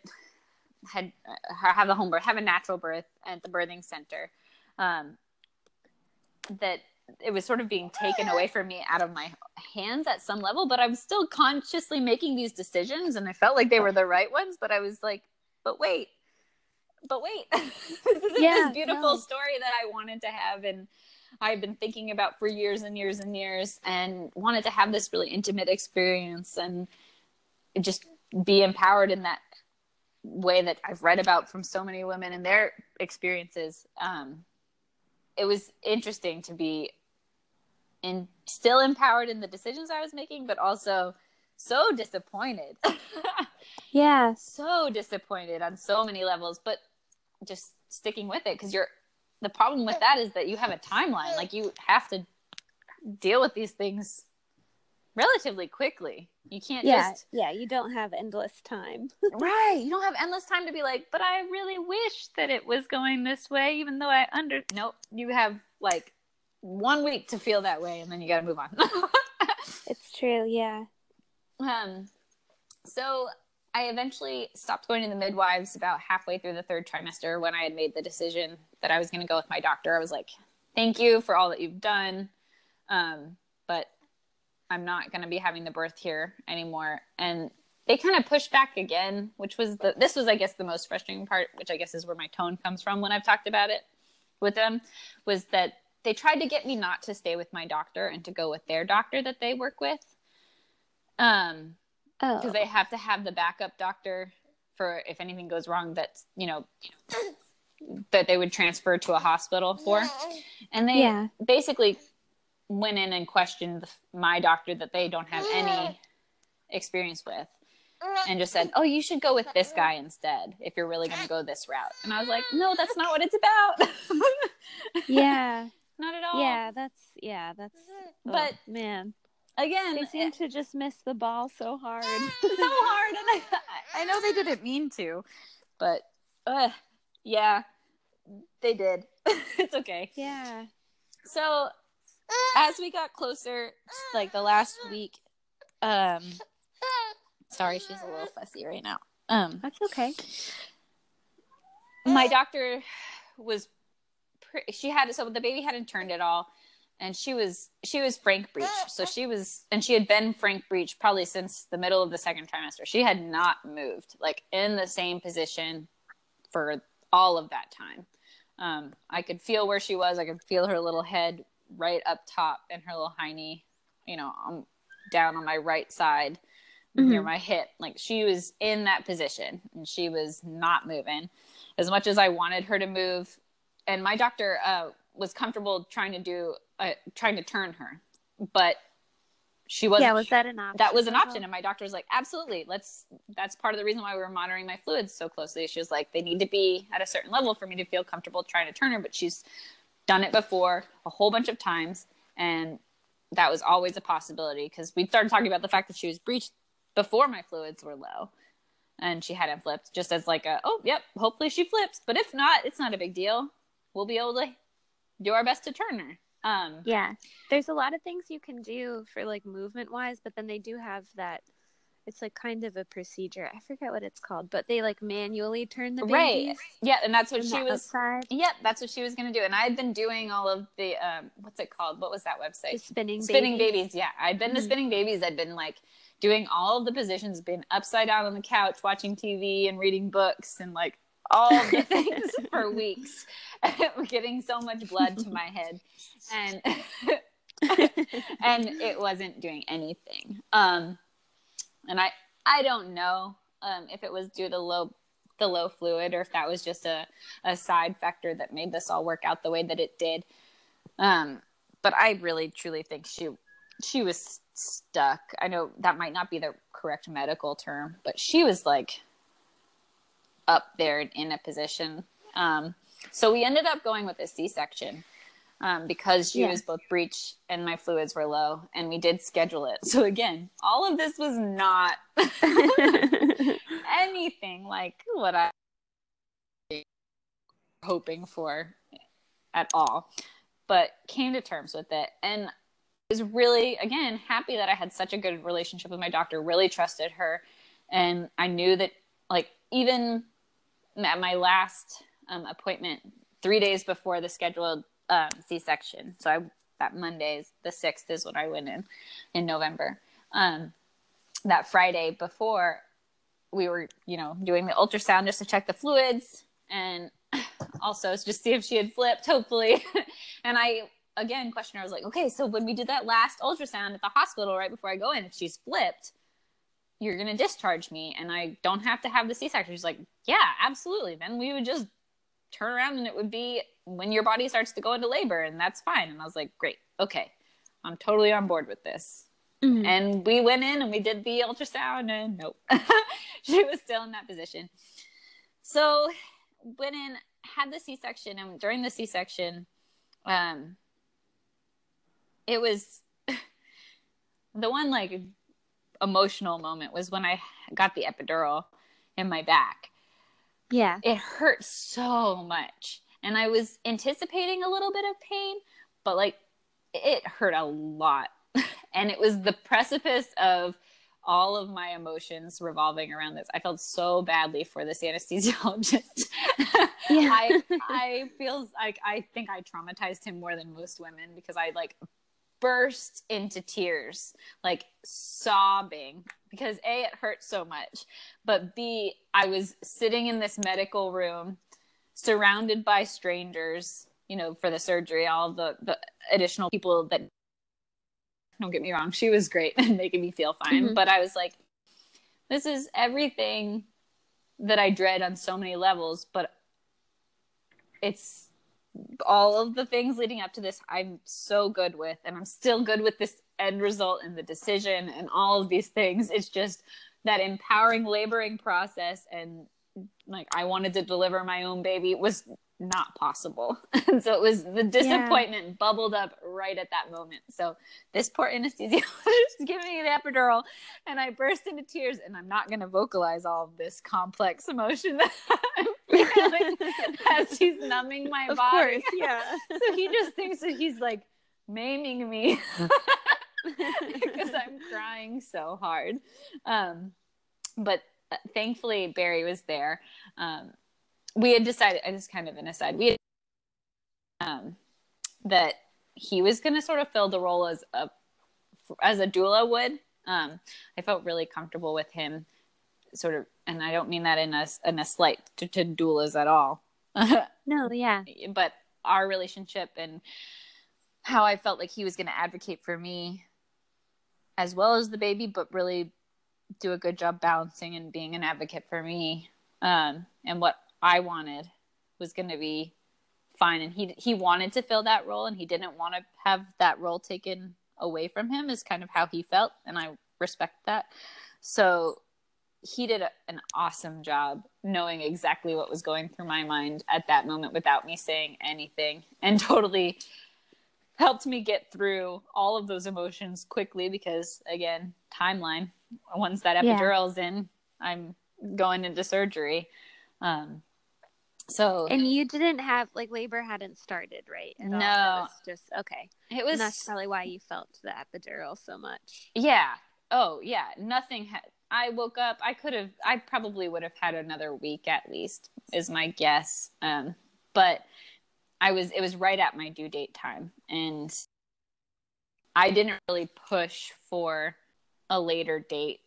had uh, have the home birth have a natural birth at the birthing center um, that it was sort of being taken away from me out of my hands at some level but i was still consciously making these decisions and i felt like they were the right ones but i was like but wait but wait this isn't Yeah, this beautiful no. story that i wanted to have and i've been thinking about for years and years and years and wanted to have this really intimate experience and just be empowered in that way that i've read about from so many women and their experiences um, it was interesting to be in still empowered in the decisions I was making, but also so disappointed. Yeah, so disappointed on so many levels, but just sticking with it because you're the problem with that is that you have a timeline. Like you have to deal with these things relatively quickly. You can't yeah, just yeah. You don't have endless time. right. You don't have endless time to be like, but I really wish that it was going this way, even though I under. Nope. You have like one week to feel that way, and then you got to move on. It's true. Yeah. um, so I eventually stopped going to the midwives about halfway through the third trimester when I had made the decision that I was going to go with my doctor. I was like, thank you for all that you've done. Um, but I'm not going to be having the birth here anymore. And they kind of pushed back again, which was the, this was, I guess, the most frustrating part, which I guess is where my tone comes from when I've talked about it with them, was that they tried to get me not to stay with my doctor and to go with their doctor that they work with. Um, because oh. they have to have the backup doctor for if anything goes wrong that's you know that they would transfer to a hospital for. And they yeah. basically went in and questioned the, my doctor that they don't have any experience with and just said oh you should go with this guy instead if you're really going to go this route. And i was like no that's not what it's about. Yeah. Not at all. Yeah that's yeah that's oh, but oh, man again they seem to just miss the ball so hard. So hard and I, I know they didn't mean to but uh, yeah they did. It's okay. Yeah. So as we got closer like the last week um sorry she's a little fussy right now. Um that's okay. my doctor was pre- she had so the baby hadn't turned at all and she was she was frank breech so she was and she had been frank breech probably since the middle of the second trimester. She had not moved like in the same position for all of that time. Um, i could feel where she was. I could feel her little head right up top and her little hiney you know um, down on my right side mm-hmm. near my hip. Like she was in that position and she was not moving. As much as i wanted her to move and my doctor uh, was comfortable trying to do uh, trying to turn her, but she wasn't. Yeah, was that an option? That was an option, and my doctor was like, "Absolutely, let's." That's part of the reason why we were monitoring my fluids so closely. She was like, "They need to be at a certain level for me to feel comfortable trying to turn her," but she's done it before a whole bunch of times, and that was always a possibility because we started talking about the fact that she was breached before my fluids were low and she hadn't flipped just as like a oh yep hopefully she flips but if not it's not a big deal we'll be able to do our best to turn her. Um, yeah, there's a lot of things you can do for like movement wise, but then they do have that. It's like kind of a procedure. I forget what it's called, but they like manually turn the babies. Right. Yeah, and that's what she was. Outside. Yep, that's what she was going to do. And I had been doing all of the um, what's it called? What was that website? The spinning spinning babies. babies. Yeah, I'd been mm-hmm. to spinning babies. I'd been like doing all of the positions, been upside down on the couch watching TV and reading books and like all the things for weeks, getting so much blood to my head, and and it wasn't doing anything. Um, and I I don't know um, if it was due to low the low fluid or if that was just a, a side factor that made this all work out the way that it did. Um, but I really truly think she she was stuck. I know that might not be the correct medical term, but she was like up there in a position. Um, so we ended up going with a C-section um, because she yeah. was both breech and my fluids were low, and we did schedule it. So again, all of this was not anything like what I hoping for at all, but came to terms with it and was really again happy that I had such a good relationship with my doctor. Really trusted her, and I knew that like even at my last um, appointment three days before the scheduled um, C-section. So I that Monday, the sixth, is when I went in in November. Um, that Friday before, we were you know doing the ultrasound just to check the fluids and also just see if she had flipped, hopefully. and I again questioned her. I was like, okay, so when we did that last ultrasound at the hospital right before I go in, if she's flipped, you're going to discharge me and I don't have to have the C-section. She's like, yeah, absolutely. Then we would just turn around and it would be when your body starts to go into labor and that's fine. And I was like, great. Okay. I'm totally on board with this. Mm-hmm. And we went in and we did the ultrasound and nope. she was still in that position. So went in, had the C-section and during the C-section, um, it was the one like emotional moment was when I got the epidural in my back. Yeah. It hurt so much. And I was anticipating a little bit of pain, but like it hurt a lot. and it was the precipice of all of my emotions revolving around this. I felt so badly for this anesthesiologist. Yeah. I I feel like I think I traumatized him more than most women because I like burst into tears, like sobbing because A, it hurt so much, but B, I was sitting in this medical room surrounded by strangers, you know, for the surgery, all the, the additional people that don't get me wrong, she was great and making me feel fine. Mm-hmm. But I was like, this is everything that I dread on so many levels, but it's all of the things leading up to this i'm so good with and i'm still good with this end result and the decision and all of these things. It's just that empowering laboring process and like i wanted to deliver my own baby was not possible and so it was the disappointment yeah. bubbled up right at that moment so this poor anesthesiologist giving me the epidural and i burst into tears and i'm not going to vocalize all of this complex emotion that i'm feeling as he's numbing my of body. Course, yeah. so he just thinks that he's like maiming me because I'm crying so hard. Um, but uh, thankfully, Barry was there. Um, we had decided, I just kind of an aside, we had um, that he was going to sort of fill the role as a as a doula would. Um, I felt really comfortable with him sort of and I don't mean that in a in a slight to, to doulas at all. no, yeah. But our relationship and how I felt like he was going to advocate for me as well as the baby, but really do a good job balancing and being an advocate for me. Um, and what I wanted was going to be fine. And he he wanted to fill that role, and he didn't want to have that role taken away from him. Is kind of how he felt, and I respect that. So he did a, an awesome job knowing exactly what was going through my mind at that moment without me saying anything and totally helped me get through all of those emotions quickly because again timeline once that epidural's yeah. in i'm going into surgery um so and you didn't have like labor hadn't started right no it was just okay it was and that's probably why you felt the epidural so much yeah oh yeah nothing had I woke up. I could have. I probably would have had another week at least, is my guess. Um, but I was. It was right at my due date time, and I didn't really push for a later date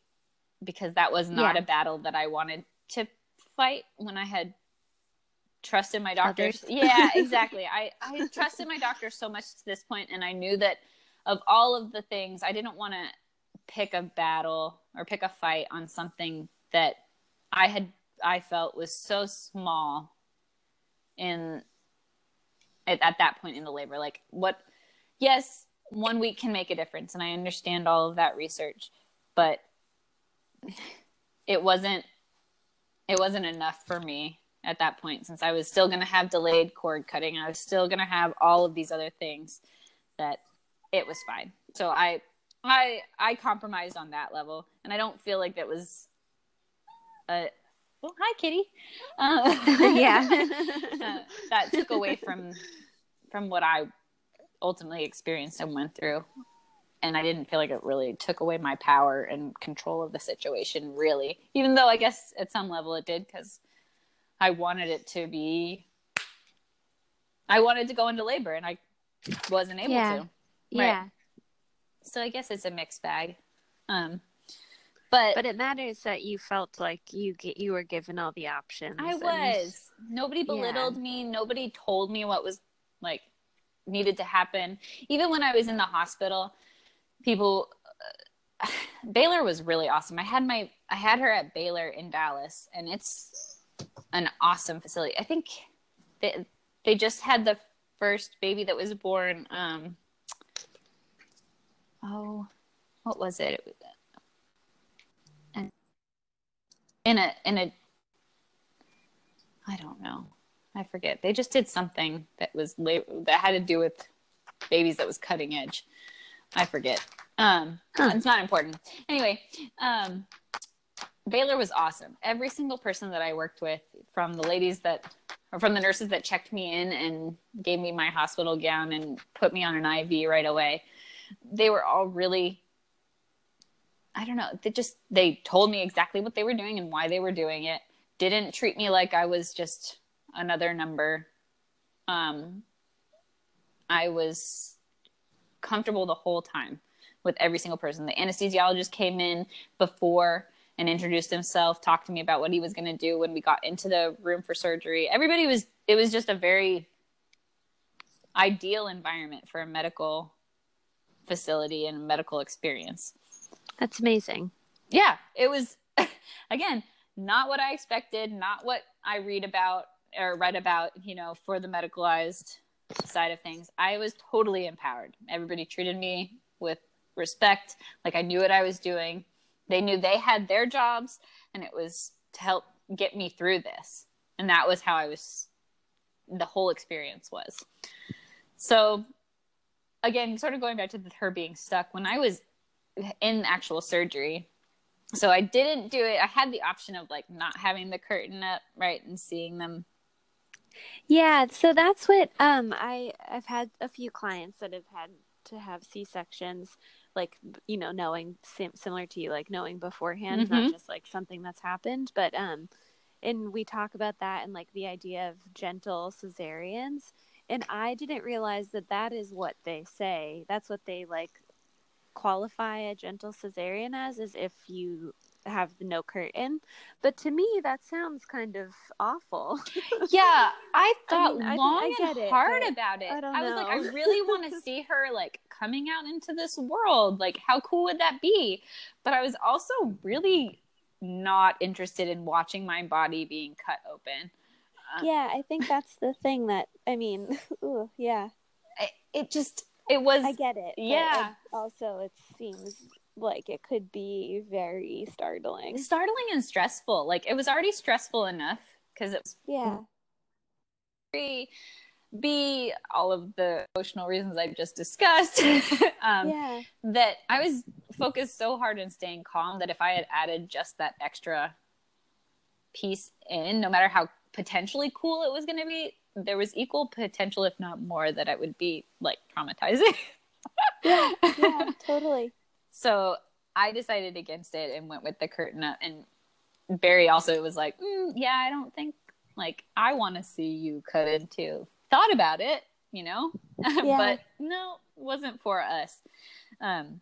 because that was not yeah. a battle that I wanted to fight when I had trusted my doctors. yeah, exactly. I I trusted my doctor so much to this point, and I knew that of all of the things, I didn't want to pick a battle or pick a fight on something that I had I felt was so small in at, at that point in the labor. Like what yes, one week can make a difference and I understand all of that research, but it wasn't it wasn't enough for me at that point since I was still going to have delayed cord cutting. I was still going to have all of these other things that it was fine. So I I I compromised on that level, and I don't feel like that was a well, hi Kitty. Uh, yeah, uh, that took away from from what I ultimately experienced and went through, and I didn't feel like it really took away my power and control of the situation. Really, even though I guess at some level it did, because I wanted it to be. I wanted to go into labor, and I wasn't able yeah. to. Right. Yeah so I guess it's a mixed bag. Um, but but it matters that you felt like you get you were given all the options. I and, was. Nobody belittled yeah. me. Nobody told me what was like needed to happen. Even when I was in the hospital, people. Uh, Baylor was really awesome. I had my I had her at Baylor in Dallas, and it's an awesome facility. I think they they just had the first baby that was born um, oh, what was it? And in a in a I don't know. I forget. They just did something that was that had to do with babies that was cutting edge. I forget. Um, huh. it's not important. Anyway, um, Baylor was awesome. Every single person that I worked with, from the ladies that, or from the nurses that checked me in and gave me my hospital gown and put me on an IV right away, they were all really I don't know. They just they told me exactly what they were doing and why they were doing it. Didn't treat me like I was just another number. Um, I was comfortable the whole time with every single person. The anesthesiologist came in before and introduced himself, talked to me about what he was going to do when we got into the room for surgery. Everybody was it was just a very ideal environment for a medical facility and medical experience. That's amazing. Yeah, it was again, not what I expected, not what I read about or read about, you know, for the medicalized side of things. I was totally empowered. Everybody treated me with respect, like I knew what I was doing. They knew they had their jobs and it was to help get me through this. And that was how I was the whole experience was. So again, sort of going back to the, her being stuck when I was in actual surgery. So I didn't do it. I had the option of like not having the curtain up, right, and seeing them yeah, so that's what um I I've had a few clients that have had to have C-sections like you know knowing sim- similar to you like knowing beforehand mm-hmm. not just like something that's happened but um and we talk about that and like the idea of gentle cesareans and I didn't realize that that is what they say that's what they like qualify a gentle cesarean as is if you have no curtain. But to me, that sounds kind of awful. yeah, I thought I mean, long I, I and it, hard about it. I, was like, I really want to see her like coming out into this world. Like, how cool would that be? But I was also really not interested in watching my body being cut open. Uh, yeah, I think that's the thing that I mean. Ooh, yeah, it, it just it was. I get it. Yeah. It also, it seems like it could be very startling. Startling and stressful. Like it was already stressful enough because it was yeah. be be all of the emotional reasons I've just discussed. Um, yeah. that i was focused so hard in staying calm that if i had added just that extra piece in no matter how potentially cool it was going to be there was equal potential if not more that it would be like traumatizing. Yeah yeah totally so I decided against it and went with the curtain up. And Barry also was like, mm, "Yeah, I don't think like I want to see you cut into." Thought about it, you know, yeah. but no, wasn't for us. Um,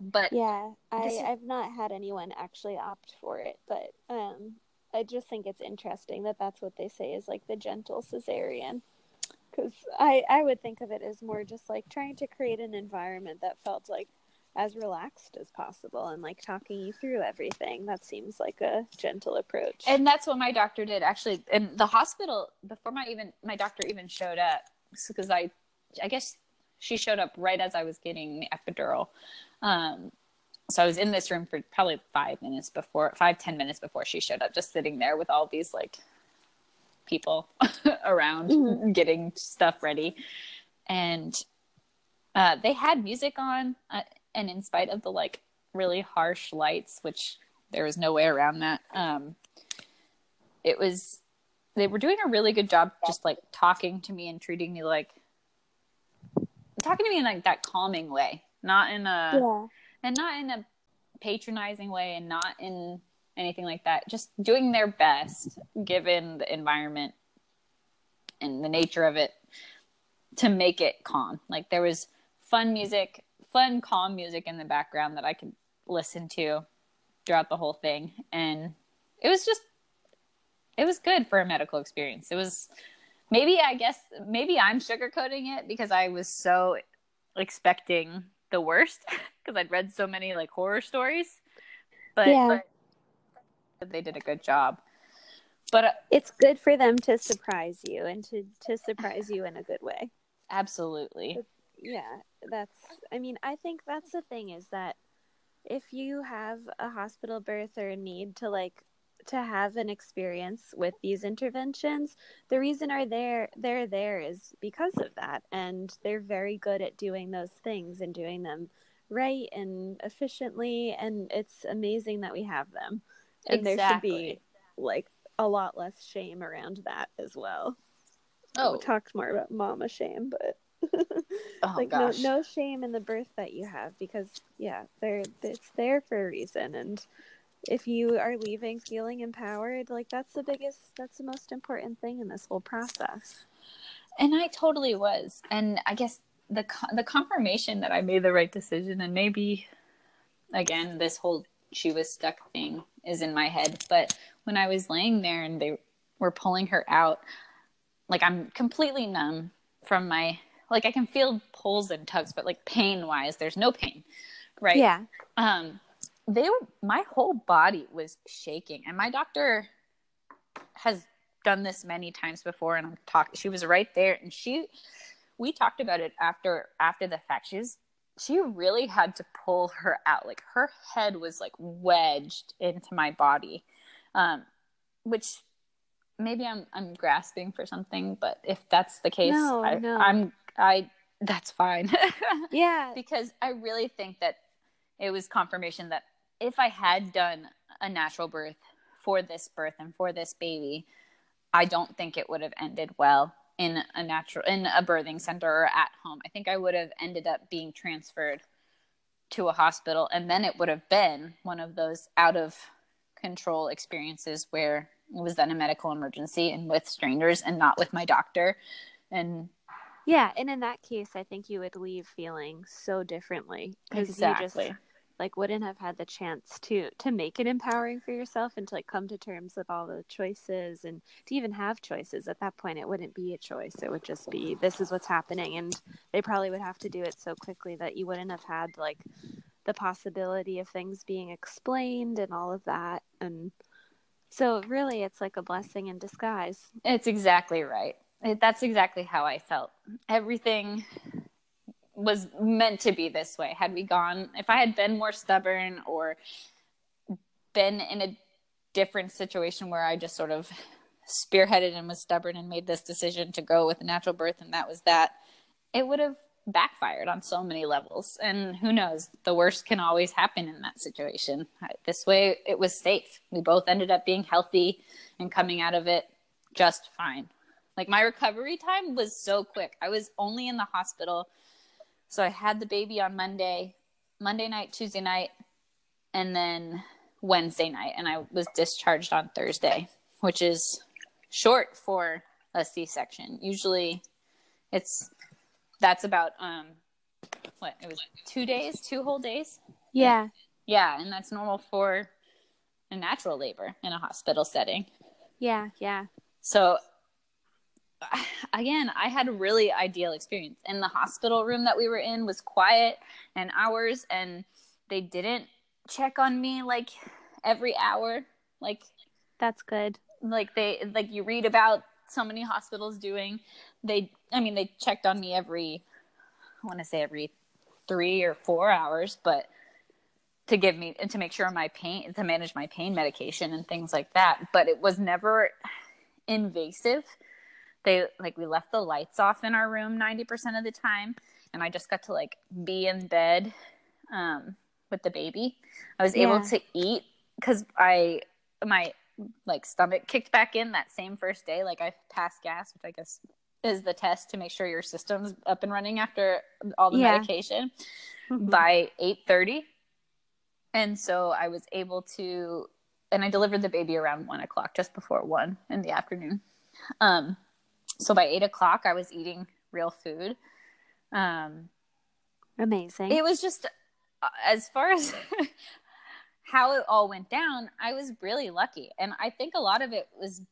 but yeah, I I've not had anyone actually opt for it, but um, I just think it's interesting that that's what they say is like the gentle cesarean because I I would think of it as more just like trying to create an environment that felt like as relaxed as possible and like talking you through everything. That seems like a gentle approach. And that's what my doctor did actually in the hospital before my even my doctor even showed up because I I guess she showed up right as I was getting the epidural. Um, so I was in this room for probably five minutes before, five ten minutes before she showed up, just sitting there with all these like people around mm-hmm. getting stuff ready, and uh, they had music on. Uh, and in spite of the like really harsh lights which there was no way around that um it was they were doing a really good job just like talking to me and treating me like talking to me in like that calming way not in a yeah. and not in a patronizing way and not in anything like that just doing their best given the environment and the nature of it to make it calm like there was fun music fun, calm music in the background that I could listen to throughout the whole thing. And it was just, it was good for a medical experience. It was maybe, I guess, maybe I'm sugarcoating it because I was so expecting the worst because I'd read so many like horror stories. But, yeah. but they did a good job. But uh, it's good for them to surprise you and to, to surprise you in a good way. Absolutely yeah, that's, I mean, I think that's the thing is that if you have a hospital birth or a need to like to have an experience with these interventions the reason are there they're there is because of that. And they're very good at doing those things and doing them right and efficiently. And it's amazing that we have them. And exactly. there should be like a lot less shame around that as well. Oh. We talked more about mama shame but Oh, like gosh. no no shame in the birth that you have because yeah, they're it's there for a reason and if you are leaving feeling empowered, like that's the biggest that's the most important thing in this whole process. And I totally was. And I guess the the confirmation that I made the right decision and maybe again this whole she was stuck thing is in my head, but when I was laying there and they were pulling her out, like I'm completely numb from my like I can feel pulls and tugs, but like pain wise, there's no pain. Right? Yeah. um they were my whole body was shaking and my doctor has done this many times before and i'm talking she was right there and she we talked about it after after the fact she was she really had to pull her out like her head was like wedged into my body um which maybe i'm i'm grasping for something but if that's the case No, I, no. I'm that's fine Yeah. because I really think that it was confirmation that if I had done a natural birth for this birth and for this baby, I don't think it would have ended well in a natural in a birthing center or at home. I think I would have ended up being transferred to a hospital and then it would have been one of those out of control experiences where it was then a medical emergency and with strangers and not with my doctor and Yeah, and in that case, I think you would leave feeling so differently because you just like wouldn't have had the chance to to make it empowering for yourself and to like come to terms with all the choices and to even have choices. At that point, it wouldn't be a choice; it would just be this is what's happening, and they probably would have to do it so quickly that you wouldn't have had like the possibility of things being explained and all of that. And so, really, it's like a blessing in disguise. It's exactly right. It, that's exactly how I felt. Everything was meant to be this way. Had we gone, if I had been more stubborn or been in a different situation where I just sort of spearheaded and was stubborn and made this decision to go with natural birth and that was that, it would have backfired on so many levels. And who knows, the worst can always happen in that situation. This way, it was safe. We both ended up being healthy and coming out of it just fine. Like my recovery time was so quick. I was only in the hospital. So I had the baby on Monday, Monday night, Tuesday night, and then Wednesday night. And I was discharged on Thursday, which is short for a C section. Usually it's that's about um what it was two days, two whole days. Yeah, Yeah, and that's normal for a natural labor in a hospital setting. yeah, yeah. So again, I had a really ideal experience. And the hospital room that we were in was quiet and ours and they didn't check on me like every hour like That's good. like they like you read about so many hospitals doing. They I mean they checked on me every I want to say every 3 or 4 hours, but to give me and to make sure my pain to manage my pain medication and things like that, but it was never invasive. They like we left the lights off in our room 90% of the time and I just got to like be in bed um with the baby. I was able to eat cuz I my like stomach kicked back in that same first day. Like I passed gas, which I guess is the test to make sure your system's up and running after all the Yeah. medication by 8.30 and so i was able to and i delivered the baby around one o'clock just before one in the afternoon. Um so by eight o'clock i was eating real food. Um Amazing. it was just uh, as far as how it all went down i was really lucky. And i think a lot of it was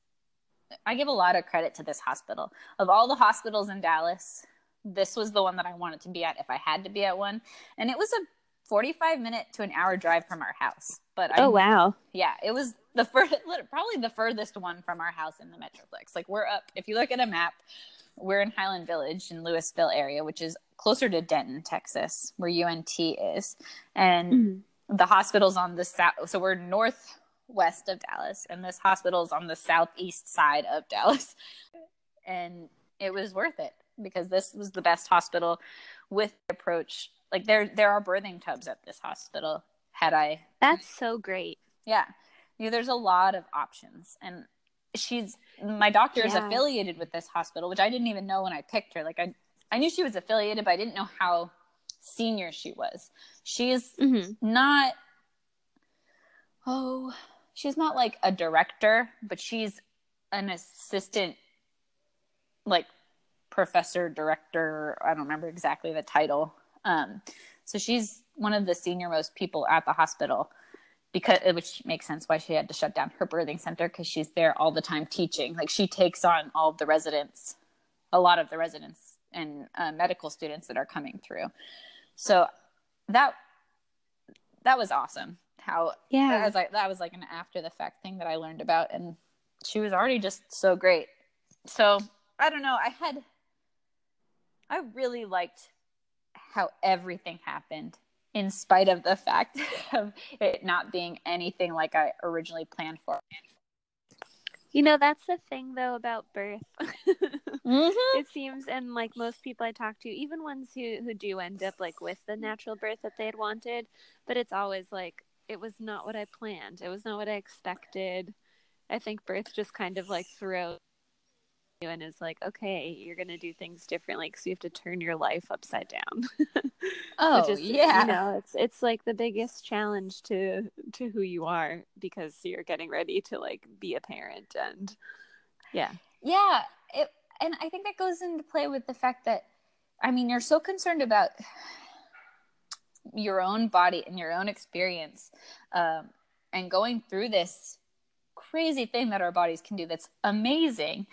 i give a lot of credit to this hospital. Of all the hospitals in dallas this was the one that i wanted to be at if i had to be at one. And it was a 45 minute to an hour drive from our house but I, oh wow. yeah it was the first probably the furthest one from our house in the metroplex like we're up if you look at a map we're in highland village in lewisville area which is closer to denton texas where unt is and Mhm. the hospital's on the south so we're northwest of dallas and this hospital's on the southeast side of dallas and it was worth it because this was the best hospital with the approach like there there are birthing tubs at this hospital had i That's so great. yeah. You know, there's a lot of options. And she's my doctor is Yeah. affiliated with this hospital, which I didn't even know when I picked her. Like I I knew she was affiliated, but I didn't know how senior she was. She's Mm-hmm. not oh she's not like a director but she's an assistant like professor director i don't remember exactly the title um so she's one of the senior most people at the hospital because which makes sense why she had to shut down her birthing center because she's there all the time teaching like she takes on all of the residents a lot of the residents and uh, medical students that are coming through so that that was awesome how Yeah. that was like that was like an after the fact thing that I learned about and she was already just so great. So I don't know, I had I really liked how everything happened in spite of the fact of it not being anything like I originally planned for. You know, that's the thing though about birth. Mm-hmm. it seems and like most people I talk to, even ones who who do end up like with the natural birth that they had wanted, but it's always like it was not what I planned. It was not what I expected. I think birth just kind of like throws you and is like, okay, you're gonna do things differently because you have to turn your life upside down. Oh is, yeah. you know, it's it's like the biggest challenge to to who you are because you're getting ready to like be a parent and yeah, Yeah, it, and I think that goes into play with the fact that, I mean, you're so concerned about your own body and your own experience, um, and going through this crazy thing that our bodies can do. That's amazing,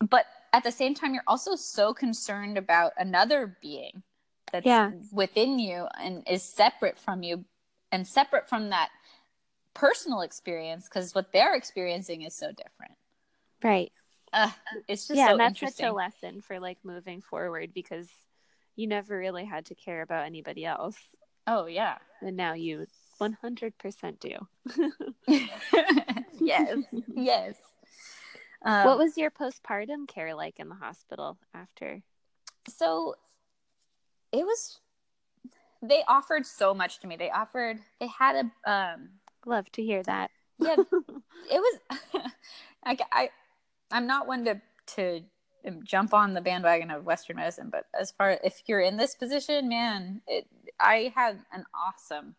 but at the same time, you're also so concerned about another being that's Yeah. within you and is separate from you, and separate from that personal experience because what they're experiencing is so different. right. Uh, it's just yeah, so and that's such a lesson for like moving forward because you never really had to care about anybody else, oh yeah. and now you 100% do. yes. Yes. Um, what was your postpartum care like in the hospital after? so? It was. They offered so much to me. They offered. They had a. Um. Love to hear that. Yeah. it was. I. I. I'm not one to to jump on the bandwagon of Western medicine, but as far if you're in this position, man, it. I had an awesome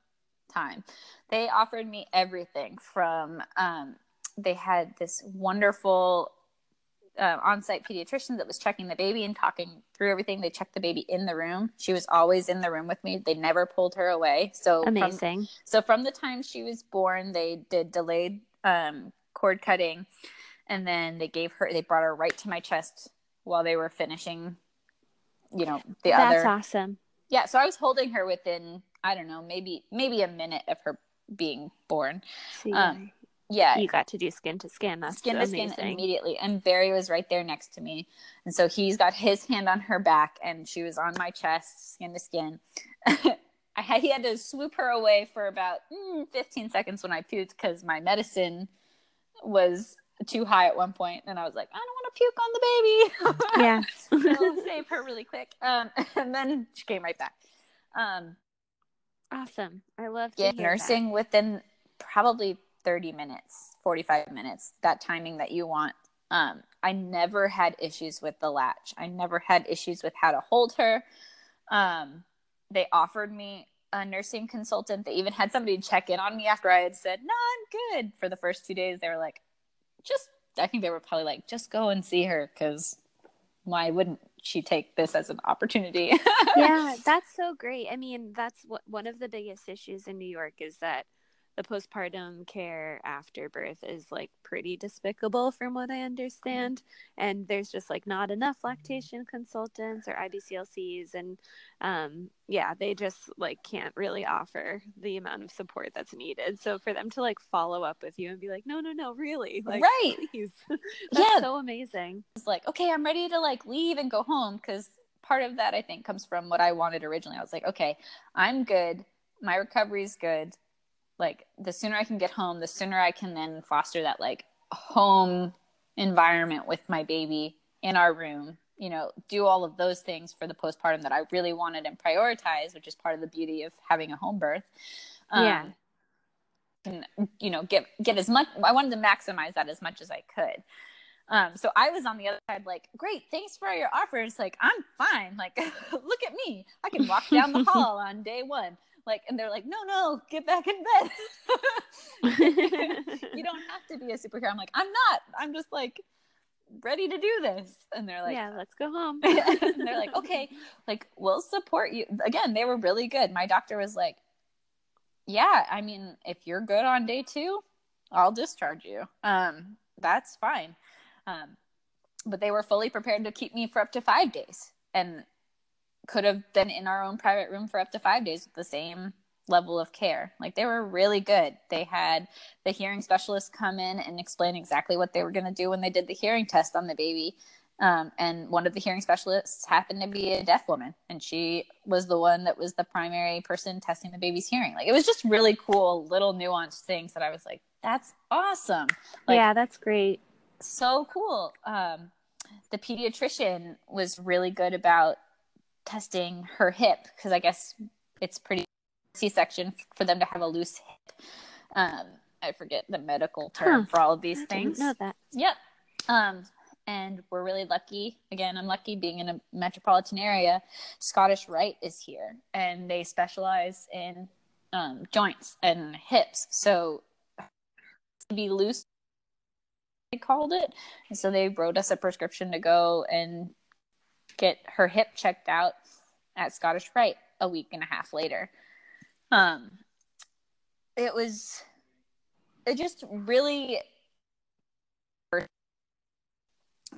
time. They offered me everything from. Um, they had this wonderful uh, on-site pediatrician that was checking the baby and talking through everything. They checked the baby in the room. She was always in the room with me. They never pulled her away. So from, Amazing. so from the time she was born, they did delayed um, cord cutting, and then they gave her. They brought her right to my chest while they were finishing. You know the That's other. awesome. Yeah. So I was holding her within I don't know maybe maybe a minute of her being born. Um, Yeah. you got to do skin to skin. That's skin to skin amazing. immediately and barry was right there next to me and so he's got his hand on her back and she was on my chest skin to skin i had he had to swoop her away for about mm, 15 seconds when i puked because my medicine was too high at one point and i was like i don't want to puke on the baby Yeah. so save her really quick um, and then she came right back um, awesome. I love yeah, nursing within probably 30 minutes 45 minutes that timing that you want. Um, i never had issues with the latch. I never had issues with how to hold her. Um, they offered me a nursing consultant. They even had somebody check in on me after i had said no i'm good. For the first two days they were like just i think they were probably like just go and see her because why wouldn't she take this as an opportunity? Yeah, that's so great. I mean, that's what one of the biggest issues in New York is that the postpartum care after birth is like pretty despicable from what I understand. And there's just like not enough lactation consultants or IBCLCs. And um, yeah, they just like can't really offer the amount of support that's needed. So for them to like follow up with you and be like, no, no, no, really, like, Right. please. that's Yeah. so amazing. was like, okay, I'm ready to like leave and go home because part of that I think comes from what I wanted originally. I was like, okay, I'm good. My recovery's good. Like the sooner I can get home, the sooner I can then foster that like home environment with my baby in our room. You know, do all of those things for the postpartum that I really wanted and prioritize, which is part of the beauty of having a home birth. Um, Yeah. and you know get get as much i wanted to maximize that as much as i could Um, so I was on the other side, like, great, thanks for your offers. Like, I'm fine. Like, look at me. I can walk down the hall on day one. Like, and they're like, no, no, get back in bed. you don't have to be a superhero. I'm like, I'm not. I'm just like ready to do this. And they're like, yeah, let's go home. and they're like, okay, like, we'll support you. Again, they were really good. My doctor was like, yeah, I mean, if you're good on day two, I'll discharge you. Um, that's fine. Um, but they were fully prepared to keep me for up to five days and could have been in our own private room for up to five days with the same level of care. Like they were really good. They had the hearing specialist come in and explain exactly what they were going to do when they did the hearing test on the baby. Um, and one of the hearing specialists happened to be a deaf woman, and she was the one that was the primary person testing the baby's hearing. Like it was just really cool, little nuanced things that I was like, "That's awesome!" Like, yeah, that's great. So cool. Um, the pediatrician was really good about testing her hip because I guess it's pretty C-section for them to have a loose hip. Um, I forget the medical term huh. for all of these I things. know that. Yep. Um, and we're really lucky. Again, I'm lucky being in a metropolitan area. Scottish Rite is here, and they specialize in um, joints and hips. So, to be loose, they called it. And so they wrote us a prescription to go and get her hip checked out at Scottish Rite a week and a half later. Um, it was it just really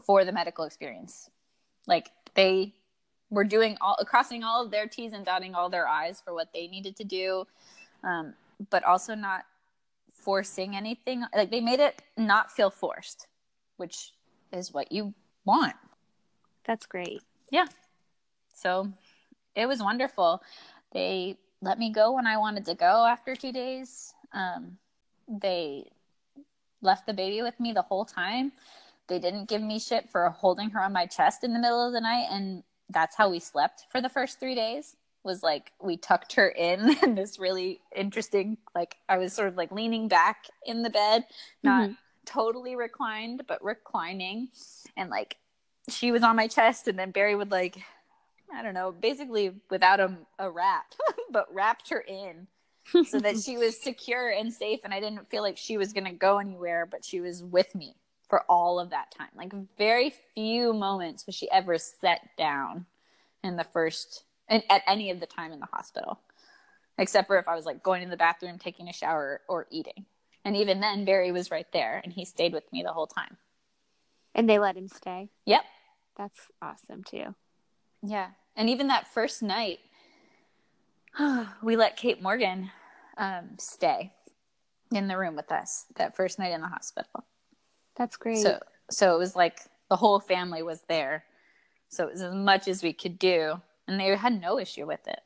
for the medical experience. Like they were doing all crossing all of their T's and dotting all their I's for what they needed to do, um, but also not forcing anything. Like they made it not feel forced, which is what you want. That's great. Yeah. So it was wonderful. They let me go when I wanted to go after two days. Um, they left the baby with me the whole time. They didn't give me shit for holding her on my chest in the middle of the night, and that's how we slept for the first three days. Was like we tucked her in in this really interesting, like I was sort of like leaning back in the bed, not mm-hmm. totally reclined, but reclining, and like she was on my chest, and then Barry would like I don't know, basically without a, a wrap, but wrapped her in so that she was secure and safe. And I didn't feel like she was going to go anywhere, but she was with me for all of that time. Like very few moments was she ever set down in the first, and at any of the time in the hospital, except for if I was like going to the bathroom, taking a shower, or eating. And even then, Barry was right there and he stayed with me the whole time. And they let him stay? Yep. That's awesome too. Yeah. And even that first night, we let Kate Morgan um, stay in the room with us that first night in the hospital. That's great. So, so it was like the whole family was there. So it was as much as we could do, and they had no issue with it.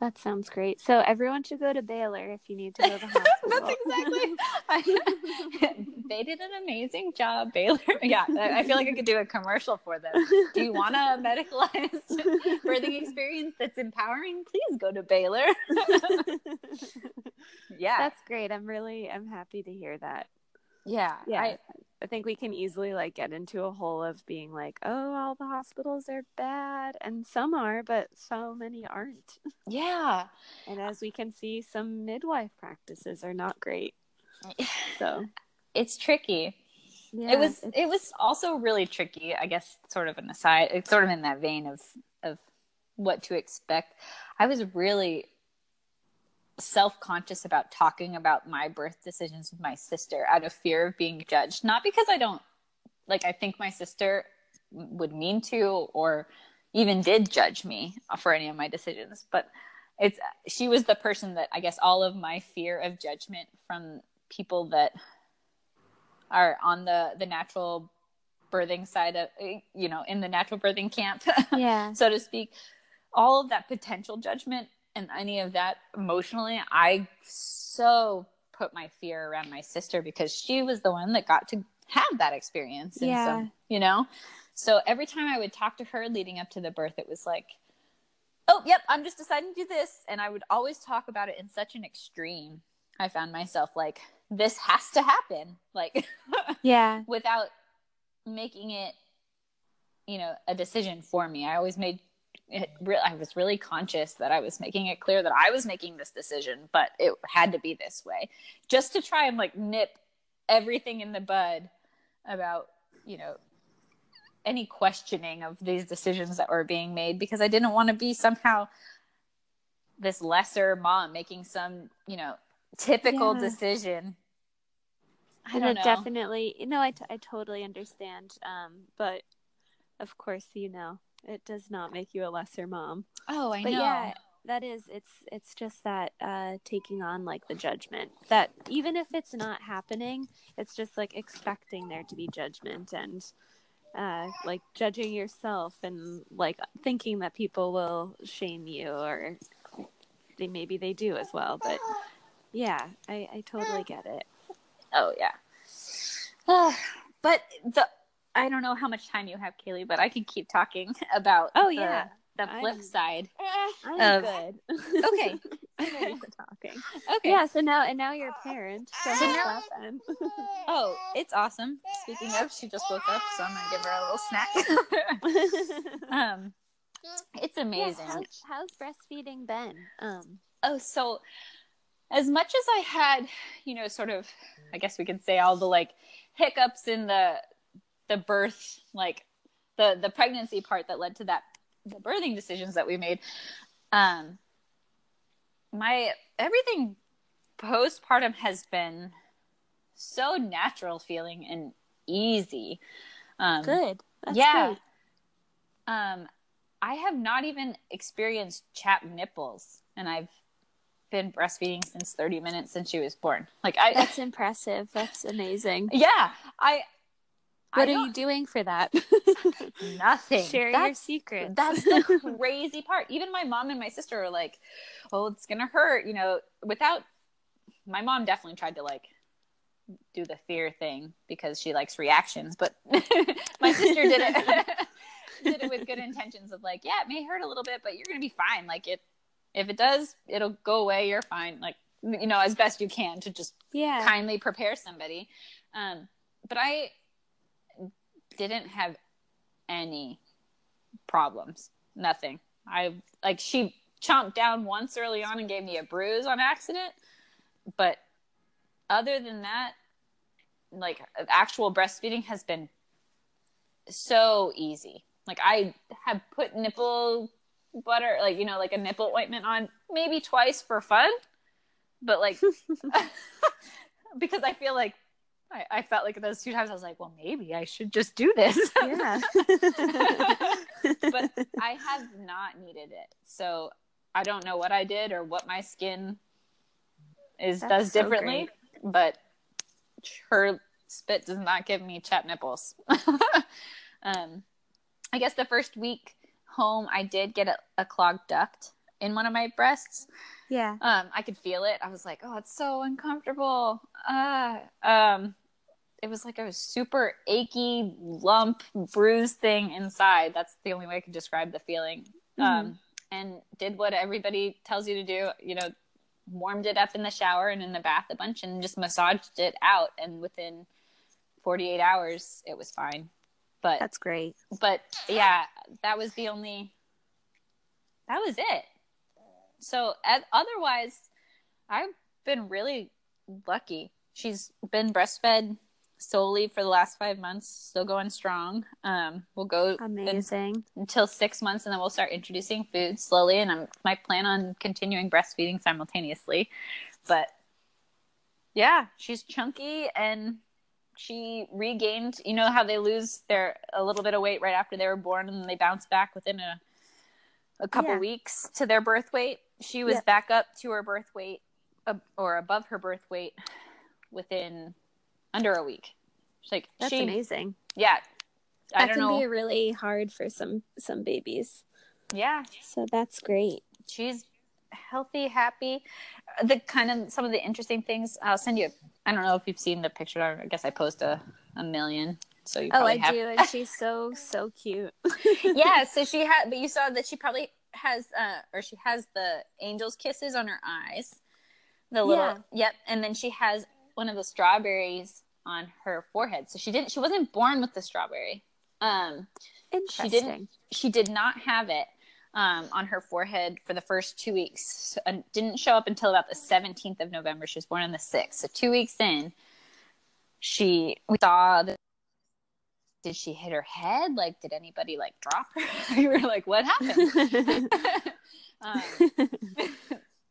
That sounds great. So everyone should go to Baylor if you need to go to the hospital. That's exactly. I, they did an amazing job, Baylor. Yeah, I feel like I could do a commercial for them. Do you want a medicalized birthing experience that's empowering? Please go to Baylor. yeah, that's great. I'm really, I'm happy to hear that. Yeah, yeah. I, I think we can easily like get into a hole of being like, oh, all the hospitals are bad, and some are, but so many aren't. Yeah. and as we can see, some midwife practices are not great. So it's tricky. Yeah, it was it was also really tricky, I guess sort of an aside, it's sort of in that vein of of what to expect. I was really self-conscious about talking about my birth decisions with my sister out of fear of being judged. Not because i don't like i think my sister would mean to or even did judge me for any of my decisions but it's she was the person that i guess all of my fear of judgment from people that are on the the natural birthing side of you know in the natural birthing camp yeah. so to speak. All of that potential judgment and any of that emotionally, I so put my fear around my sister because she was the one that got to have that experience. Yeah. Some, you know? So every time I would talk to her leading up to the birth, it was like, oh, yep, I'm just deciding to do this. And I would always talk about it in such an extreme. I found myself like, this has to happen like yeah without making it you know a decision for me i always made it re- i was really conscious that i was making it clear that i was making this decision but it had to be this way. Just to try and like nip everything in the bud about you know any questioning of these decisions that were being made because i didn't want to be somehow this lesser mom making some you know typical Yeah. decision. I don't know. definitely no I, t- I totally understand um but of course you know it does not make you a lesser mom. Oh i but know. yeah that is it's it's just that uh taking on like the judgment that even if it's not happening it's just like expecting there to be judgment and uh like judging yourself and like thinking that people will shame you or they maybe they do as well but yeah i i totally get it. Oh yeah. but the I don't know how much time you have, Kaylee, but I can keep talking about Oh, the, yeah. the flip I'm- side. i'm Of- good Okay. talking Okay. yeah so now and now you're a parent so, So now- Oh, it's awesome. Speaking of, she just woke up, so I'm gonna give her a little snack. um it's Yeah, amazing. how's, how's breastfeeding been? Um, Oh, so as much as I had, you know, sort of, I guess we could say all the like hiccups in the the birth, like the the pregnancy part that led to that the birthing decisions that we made. Um, my everything postpartum has been so natural feeling and easy. Um, good. That's yeah. great. Um, I have not even experienced chapped nipples, and I've been breastfeeding since 30 minutes since she was born. Like I, That's impressive. That's amazing. yeah, I. What are you doing for that? Nothing. Share your secrets. That's the crazy part. Even my mom and my sister are like, "Oh, it's gonna hurt," you know. Without my mom, definitely tried to like do the fear thing because she likes reactions, but my sister did it did it with good intentions of like, yeah, it may hurt a little bit, but you're gonna be fine. Like it, if it does, it'll go away. You're fine. Like you know, as best you can to just yeah. kindly prepare somebody. Um, but I didn't have any problems. Nothing. I like she chomped down once early on and gave me a bruise on accident, but other than that, like actual breastfeeding has been so easy. Like I have put nipple butter, like you know, like a nipple ointment on maybe twice for fun, but like because I feel like I, I felt like those two times I was like, well, maybe I should just do this. Yeah. but I have not needed it, so I don't know what I did or what my skin is That's does so differently. But her spit does not give me chapped nipples. um, I guess the first week home, I did get a, a clogged duct in one of my breasts. yeah. Um, I could feel it. I was like, oh, it's so uncomfortable. Uh, um, it was like a super achy lump, bruise thing inside. That's the only way I could describe the feeling. Um, and did what everybody tells you to do. You know, warmed it up in the shower and in the bath a bunch, and just massaged it out. And within 48 hours, it was fine. But That's great. but yeah, that was the only. That was it. So otherwise, I've been really lucky. She's been breastfed solely for the last five months, still going strong. Um, we'll go Amazing. until six months, and then we'll start introducing food slowly. And I'm my plan on continuing breastfeeding simultaneously. But yeah, she's chunky and she regained. You know how they lose their a little bit of weight right after they were born, and then they bounce back within a a couple Yeah. weeks to their birth weight. She was Yep. back up to her birth weight, uh, or above her birth weight, within under a week. She's like That's she, amazing. yeah. I That can know. be really hard for some some babies. yeah, So that's great. she's healthy, happy. The kind of some of the interesting things. I'll send you. I don't know if you've seen the picture. I guess I post a, a million. So you Oh, I have. do, and she's so so cute. yeah. So she had, but you saw that she probably has, uh, or she has the angel's kisses on her eyes. The little, Yeah. yep. And then she has one of the strawberries on her forehead. So she didn't she wasn't born with the strawberry. Um Interesting. she didn't she did not have it um, on her forehead for the first two weeks and didn't show up until about the 17th of november she was born on the 6th so two weeks in she we saw the did she hit her head like did anybody like drop her we were like what happened um,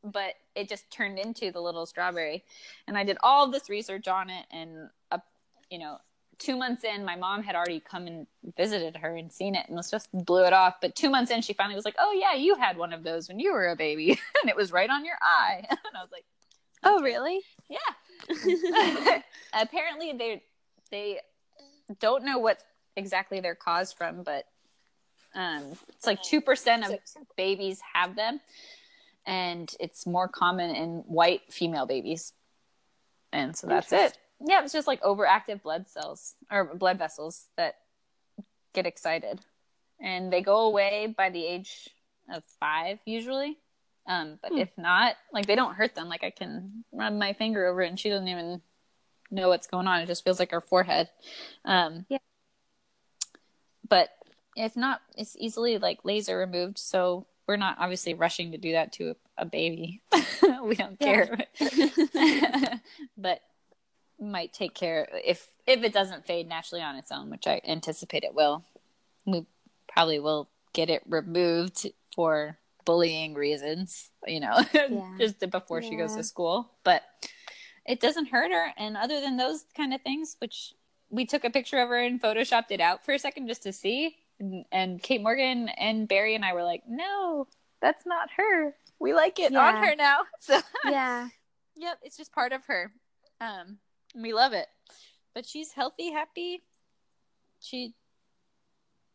but it just turned into the little strawberry and i did all this research on it and uh, you know two months in, my mom had already come and visited her and seen it and was just blew it off. But two months in, she finally was like, "Oh yeah, you had one of those when you were a baby, and it was right on your eye." and I was like, "Oh really? Yeah." Apparently, they they don't know what exactly they're caused from, but um, it's like two percent of babies have them, and it's more common in white female babies. And so that's it yeah, it's just like overactive blood cells or blood vessels that get excited, and they go away by the age of five usually. Um, but hmm. if not, like they don't hurt them. Like I can run my finger over it, and she doesn't even know what's going on. It just feels like her forehead. Um, yeah. But if not, it's easily like laser removed. So we're not obviously rushing to do that to a, a baby. we don't care. but might take care if if it doesn't fade naturally on its own, which I anticipate it will. We probably will get it removed for bullying reasons, you know, yeah. just before yeah. she goes to school. But it doesn't hurt her. And other than those kind of things, which we took a picture of her and photoshopped it out for a second just to see. And, and Kate Morgan and Barry and I were like, no, that's not her. We like it yeah. on her now. So yeah, yep, it's just part of her. Um, we love it. But she's healthy, happy. She,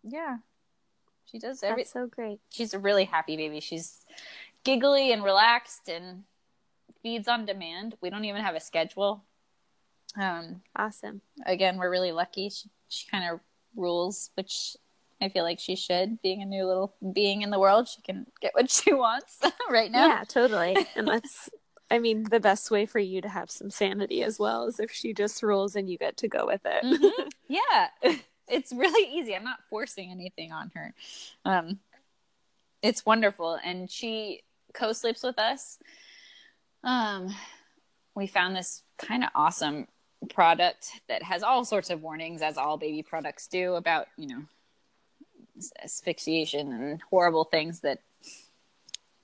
yeah, she does everything. So great. She's a really happy baby. She's giggly and relaxed and feeds on demand. We don't even have a schedule. Um, awesome. Again, we're really lucky. She, she kind of rules, which I feel like she should. Being a new little being in the world, she can get what she wants right now. Yeah, totally. And that's I mean, the best way for you to have some sanity as well is if she just rules and you get to go with it. Mm-hmm. Yeah. It's really easy. I'm not forcing anything on her. Um, it's wonderful. And she co sleeps with us. Um, we found this kind of awesome product that has all sorts of warnings, as all baby products do, about, you know, asphyxiation and horrible things that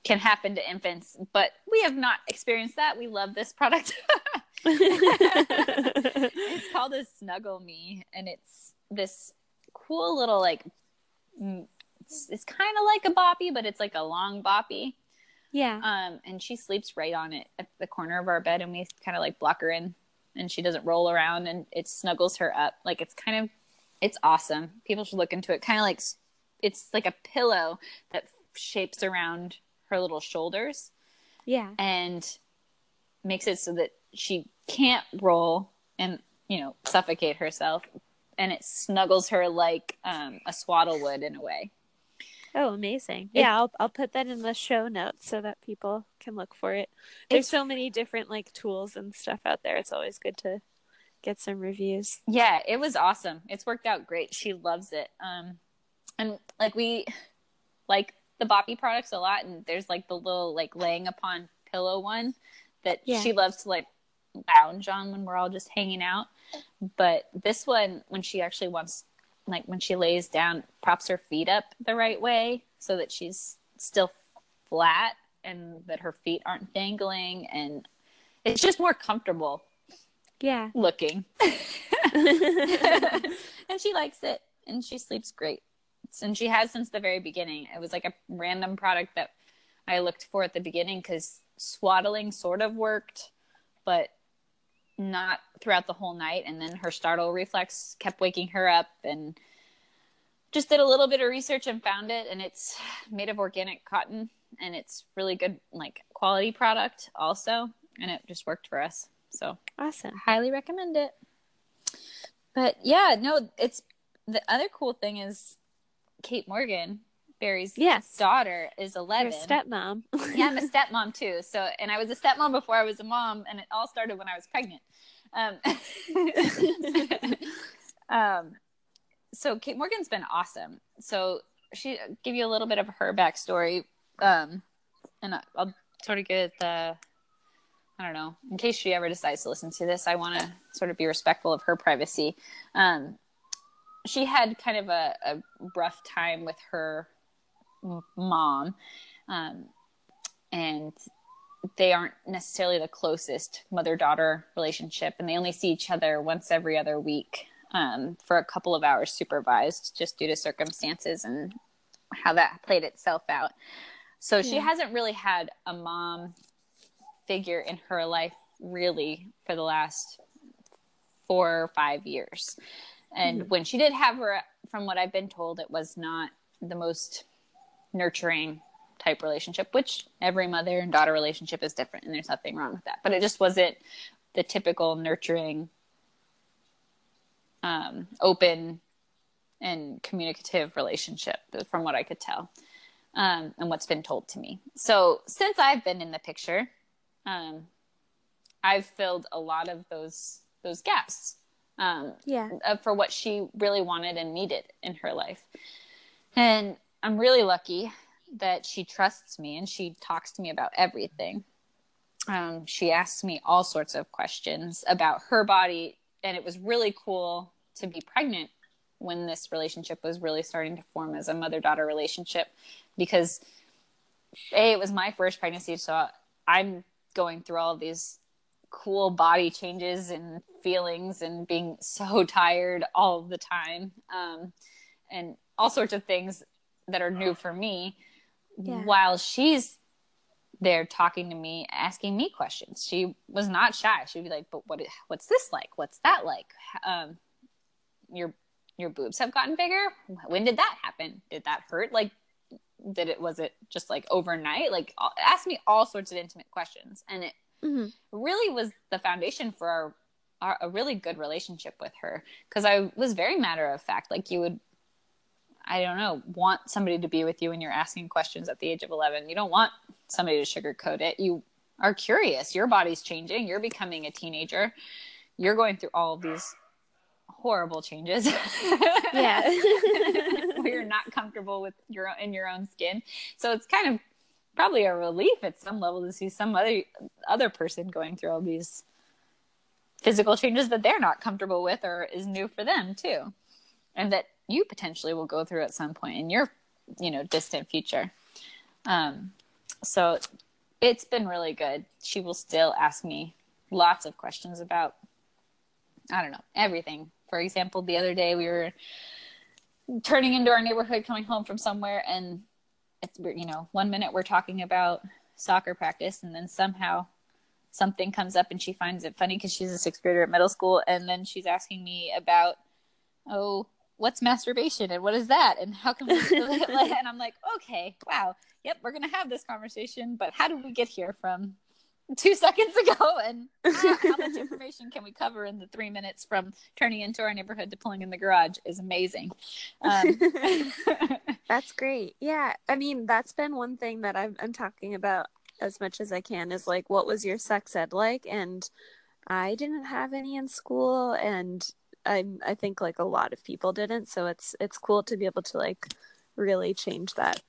can happen to infants, but we have not experienced that. We love this product. it's called a Snuggle Me, and it's this cool little like. It's, it's kind of like a boppy, but it's like a long boppy. Yeah. Um, and she sleeps right on it at the corner of our bed, and we kind of like block her in, and she doesn't roll around, and it snuggles her up. Like it's kind of, it's awesome. People should look into it. Kind of like, it's like a pillow that shapes around her little shoulders. Yeah. And makes it so that she can't roll and, you know, suffocate herself. And it snuggles her like um, a swaddle would in a way. Oh, amazing. It, yeah, I'll I'll put that in the show notes so that people can look for it. There's so many different like tools and stuff out there. It's always good to get some reviews. Yeah, it was awesome. It's worked out great. She loves it. Um and like we like the Boppy products a lot, and there's like the little like laying upon pillow one that yeah. she loves to like lounge on when we're all just hanging out. But this one, when she actually wants, like when she lays down, props her feet up the right way so that she's still flat and that her feet aren't dangling, and it's just more comfortable. Yeah, looking. and she likes it, and she sleeps great and she has since the very beginning. It was like a random product that I looked for at the beginning because swaddling sort of worked, but not throughout the whole night. And then her startle reflex kept waking her up and just did a little bit of research and found it. And it's made of organic cotton and it's really good, like quality product also. And it just worked for us. So awesome. Highly recommend it. But yeah, no, it's the other cool thing is Kate Morgan, Barry's Yes. daughter is Your 11. stepmom. yeah, I'm a stepmom too. So, and I was a stepmom before I was a mom, and it all started when I was pregnant. Um, um, so Kate Morgan's been awesome. So she give you a little bit of her backstory, um, and I- I'll sort of get the. I don't know. In case she ever decides to listen to this, I want to sort of be respectful of her privacy. Um, she had kind of a, a rough time with her mom, um, and they aren't necessarily the closest mother daughter relationship, and they only see each other once every other week um, for a couple of hours supervised, just due to circumstances and how that played itself out. So she hasn't really had a mom figure in her life really for the last four or five years. And when she did have her, from what I've been told, it was not the most nurturing type relationship, which every mother and daughter relationship is different, and there's nothing wrong with that. But it just wasn't the typical nurturing, um, open, and communicative relationship, from what I could tell, um, and what's been told to me. So since I've been in the picture, um, I've filled a lot of those those gaps um, yeah. uh, for what she really wanted and needed in her life. And I'm really lucky that she trusts me and she talks to me about everything. Um, she asks me all sorts of questions about her body, and it was really cool to be pregnant when this relationship was really starting to form as a mother daughter relationship because a it was my first pregnancy so i'm going through all of these cool body changes and feelings and being so tired all the time um, and all sorts of things that are new for me Yeah. while she's there talking to me asking me questions. She was not shy. She'd be like but what what's this like? What's that like? Um, your your boobs have gotten bigger? When did that happen? Did that hurt? Like did it was it just like overnight? Like ask me all sorts of intimate questions. And it hmm really was the foundation for our, our a really good relationship with her because I was very matter of fact. Like you would, I don't know, want somebody to be with you when you're asking questions at the age of 11. You don't want somebody to sugarcoat it. You are curious. Your body's changing. You're becoming a teenager. You're going through all of these horrible changes. Yeah. where you're not comfortable with your in your own skin. So it's kind of probably a relief at some level to see some other other person going through all these physical changes that they're not comfortable with or is new for them too. And that you potentially will go through at some point in your, you know, distant future. Um so it's been really good. She will still ask me lots of questions about I don't know, everything. For example, the other day we were turning into our neighborhood coming home from somewhere and it's you know one minute we're talking about soccer practice and then somehow something comes up and she finds it funny because she's a sixth grader at middle school and then she's asking me about oh what's masturbation and what is that? And how can we and i'm like okay wow yep we're gonna have this conversation but how did we get here from two seconds ago and how, how much information can we cover in the three minutes from turning into our neighborhood to pulling in the garage is amazing um, That's great. Yeah. I mean, that's been one thing that I'm, I'm talking about as much as I can is like, what was your sex ed like? And I didn't have any in school, and i'm I think like a lot of people didn't. So it's it's cool to be able to like really change that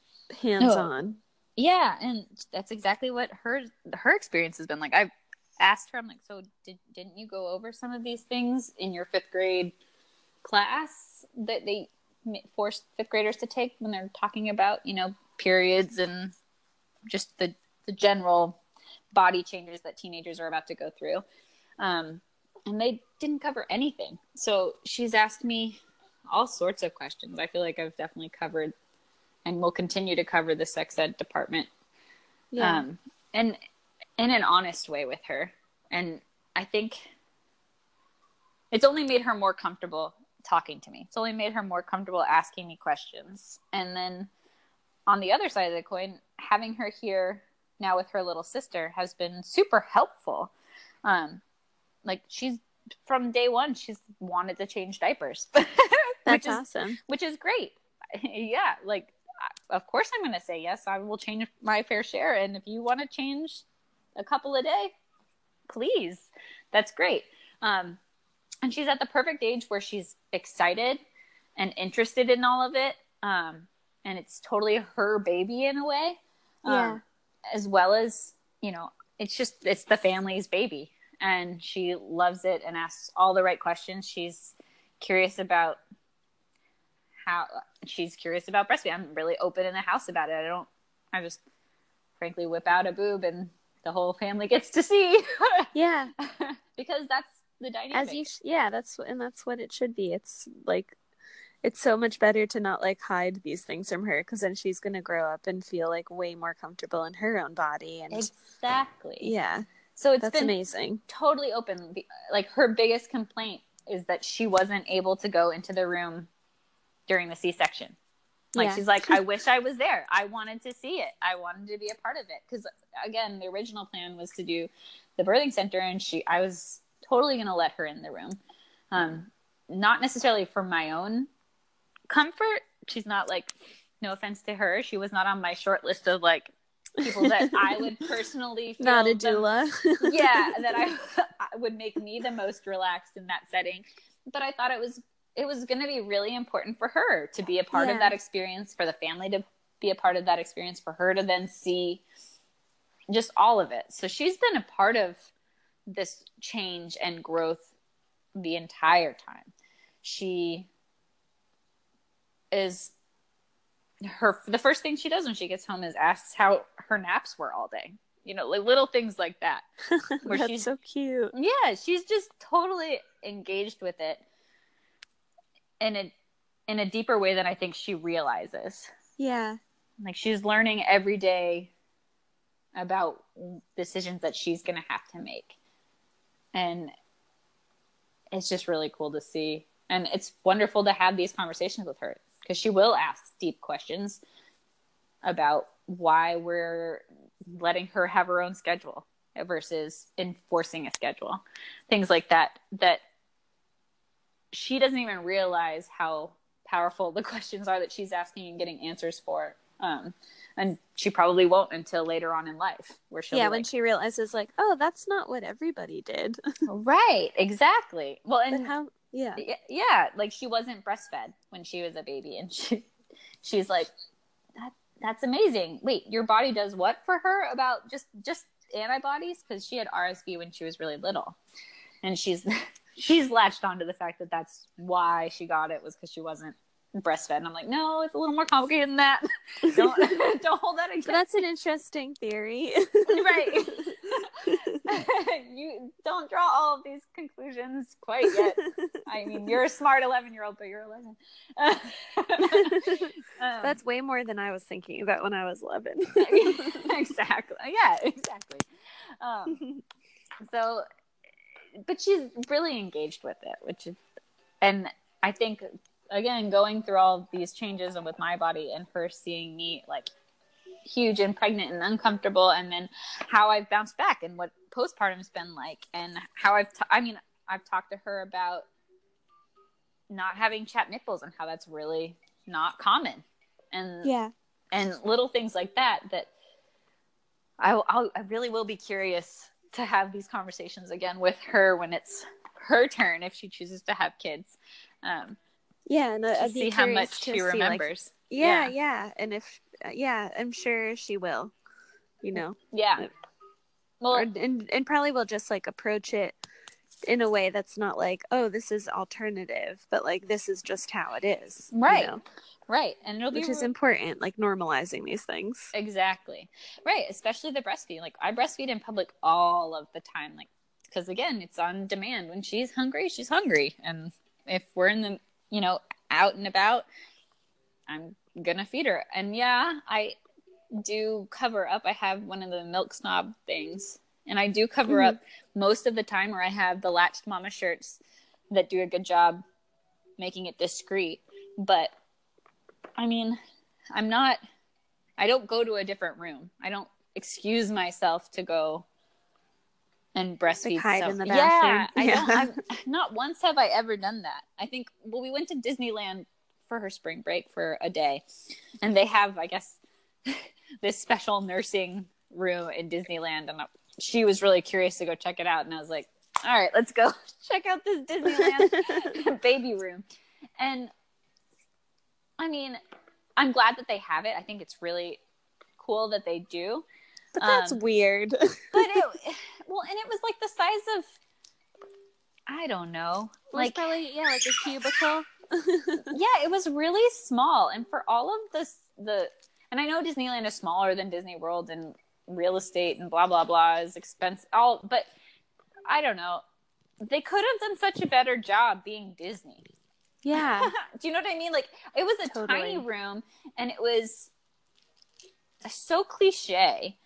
hands on. Yeah and that's exactly what her her experience has been like. I've asked her i'm like so did, didn't you go over some of these things in your fifth grade class that they forced fifth graders to take when they're talking about you know periods and just the the general body changes that teenagers are about to go through? Um, and they didn't cover anything. So she's asked me all sorts of questions. I feel like i've definitely covered and we'll continue to cover the sex ed department Yeah. um, and in an honest way with her. And I think it's only made her more comfortable talking to me. It's only made her more comfortable asking me questions. And then on the other side of the coin, having her here now with her little sister has been super helpful. Um, like she's from day one, she's wanted to change diapers, which that's is awesome. which is great. yeah, like of course I'm going to say yes. I will change my fair share. And if you want to change a couple a day, please. That's great. Um, and she's at the perfect age where she's excited and interested in all of it. Um, and it's totally her baby in a way. Um, Yeah. As well as, you know, it's just, it's the family's baby. And she loves it and asks all the right questions. She's curious about how she's curious about breastfeeding. I'm really open in the house about it. I don't, I just frankly whip out a boob and the whole family gets to see Yeah. because that's the dynamic. As you, sh- yeah, that's and that's what it should be. It's like, it's so much better to not like hide these things from her because then she's gonna grow up and feel like way more comfortable in her own body and exactly. yeah, So it's that's been amazing. totally open. Like her biggest complaint is that she wasn't able to go into the room during the C-section. Like Yeah. she's like, I wish I was there. I wanted to see it. I wanted to be a part of it because again, the original plan was to do the birthing center, and she, I was totally going to let her in the room, um, not necessarily for my own comfort. She's not like, no offense to her, she was not on my short list of like people that I would personally feel Not a the- doula. yeah that I, I would make me the most relaxed in that setting but i thought it was it was going to be really important for her to be a part Yeah. of that experience for the family to be a part of that experience for her to then see just all of it. So she's been a part of this change and growth the entire time. She is her the first thing she does when she gets home is asks how her naps were all day. You know like little things like that. Where that's she's- so cute. yeah she's just totally engaged with it in a in a deeper way than i think she realizes. Yeah, like she's learning every day about decisions that she's going to have to make. And it's just really cool to see. And it's wonderful to have these conversations with her because she will ask deep questions about why we're letting her have her own schedule versus enforcing a schedule. Things like that that she doesn't even realize how powerful the questions are that she's asking and getting answers for um, and she probably won't until later on in life where she'll yeah. When she realizes, like, oh, that's not what everybody did. right exactly well but and how? Yeah, yeah like she wasn't breastfed when she was a baby and she she's like that that's amazing wait your body does what for her about just just antibodies because she had rsv when she was really little and she's she's latched onto the fact that that's why she got it was because she wasn't breastfed and i'm like no it's a little more complicated than that don't don't hold that against that's an interesting theory. right you don't draw all of these conclusions quite yet I mean, you're a smart 11 year old, but you're 11. Um, That's way more than I was thinking about when I was 11. exactly. Yeah, exactly. Um, so, but she's really engaged with it, which is, and I think, again, going through all these changes and with my body and her seeing me like huge and pregnant and uncomfortable, and then how I've bounced back and what postpartum's been like, and how I've, t- I mean, I've talked to her about not having chapped nipples and how that's really not common. And yeah. and little things like that that I, I'll, I really will be curious to have these conversations again with her when it's her turn if she chooses to have kids um, Yeah. And I'd see how much she see, like, remembers. yeah, Yeah. yeah. And if, uh, yeah, I'm sure she will, you know, yeah. Well, or, and, and probably will just like approach it in a way that's not like, oh, this is alternative, but like, this is just how it is. you Right. know, right, and it'll Which be is important, like normalizing these things. exactly right, especially the breastfeeding. Like I breastfeed in public all of the time, like because again, it's on demand. When she's hungry, she's hungry, and if we're in the you know out and about, I'm gonna feed her. And yeah, I do cover up. I have one of the milk snob things, and I do cover Mhm. up most of the time, or I have the latched mama shirts that do a good job making it discreet. But I mean, I'm not. I don't go to a different room. I don't excuse myself to go and breastfeed. hide some- in the bathroom. Yeah, bathroom. I don't. I'm, not once have I ever done that. I think. Well, we went to Disneyland for her spring break for a day, and they have, I guess, this special nursing room in Disneyland, and she was really curious to go check it out, and I was like, all right, let's go check out this Disneyland baby room, and I mean, I'm glad that they have it. I think it's really cool that they do. But that's um, weird. but it, well, and it was like the size of, I don't know, like probably yeah, like a cubicle. yeah, it was really small, and for all of this, the and I know Disneyland is smaller than Disney World, and real estate and blah blah blah is expensive. All, but I don't know. They could have done such a better job being Disney. Yeah. Do you know what I mean? Like it was a totally. tiny room and it was so cliche.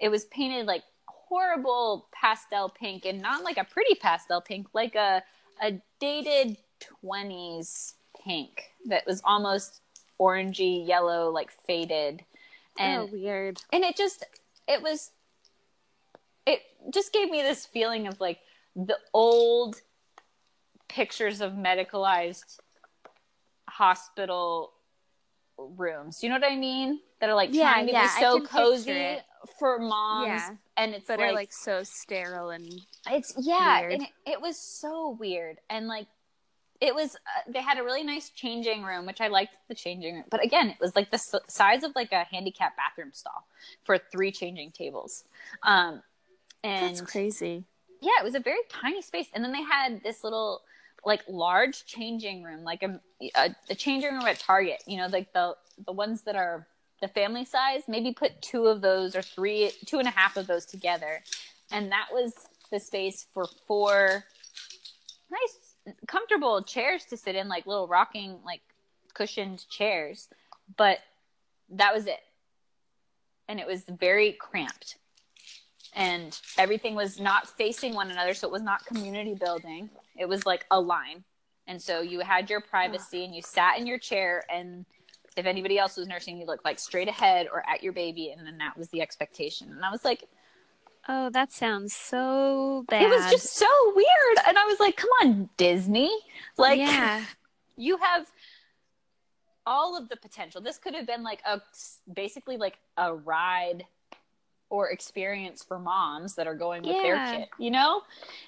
It was painted like horrible pastel pink and not like a pretty pastel pink, like a a dated 20s pink that was almost orangey yellow like faded oh, and oh, weird. And it just it was it just gave me this feeling of like the old pictures of medicalized hospital rooms. Do you know what I mean? That are like yeah, trying to yeah, be so cozy for moms, yeah. and it's but like, are like so sterile and it's yeah, weird. and it, it, was so weird and like it was. Uh, they had a really nice changing room, which I liked the changing room, but again, it was like the s- size of like a handicap bathroom stall for three changing tables. Um, and that's crazy. Yeah, it was a very tiny space, and then they had this little like large changing room, like a, a, a changing room at Target. You know, like the the ones that are the family size. Maybe put two of those or three, two and a half of those together, and that was the space for four nice, comfortable chairs to sit in, like little rocking, like cushioned chairs. But that was it, and it was very cramped and everything was not facing one another so it was not community building it was like a line. And so you had your privacy and you sat in your chair and if anybody else was nursing, you looked like straight ahead or at your baby and then that was the expectation. And I was like, Oh, that sounds so bad. It was just so weird. And I was like, come on, Disney. Like yeah. you have all of the potential. This could have been like a basically like a ride or experience for moms that are going with yeah. their kid, you know?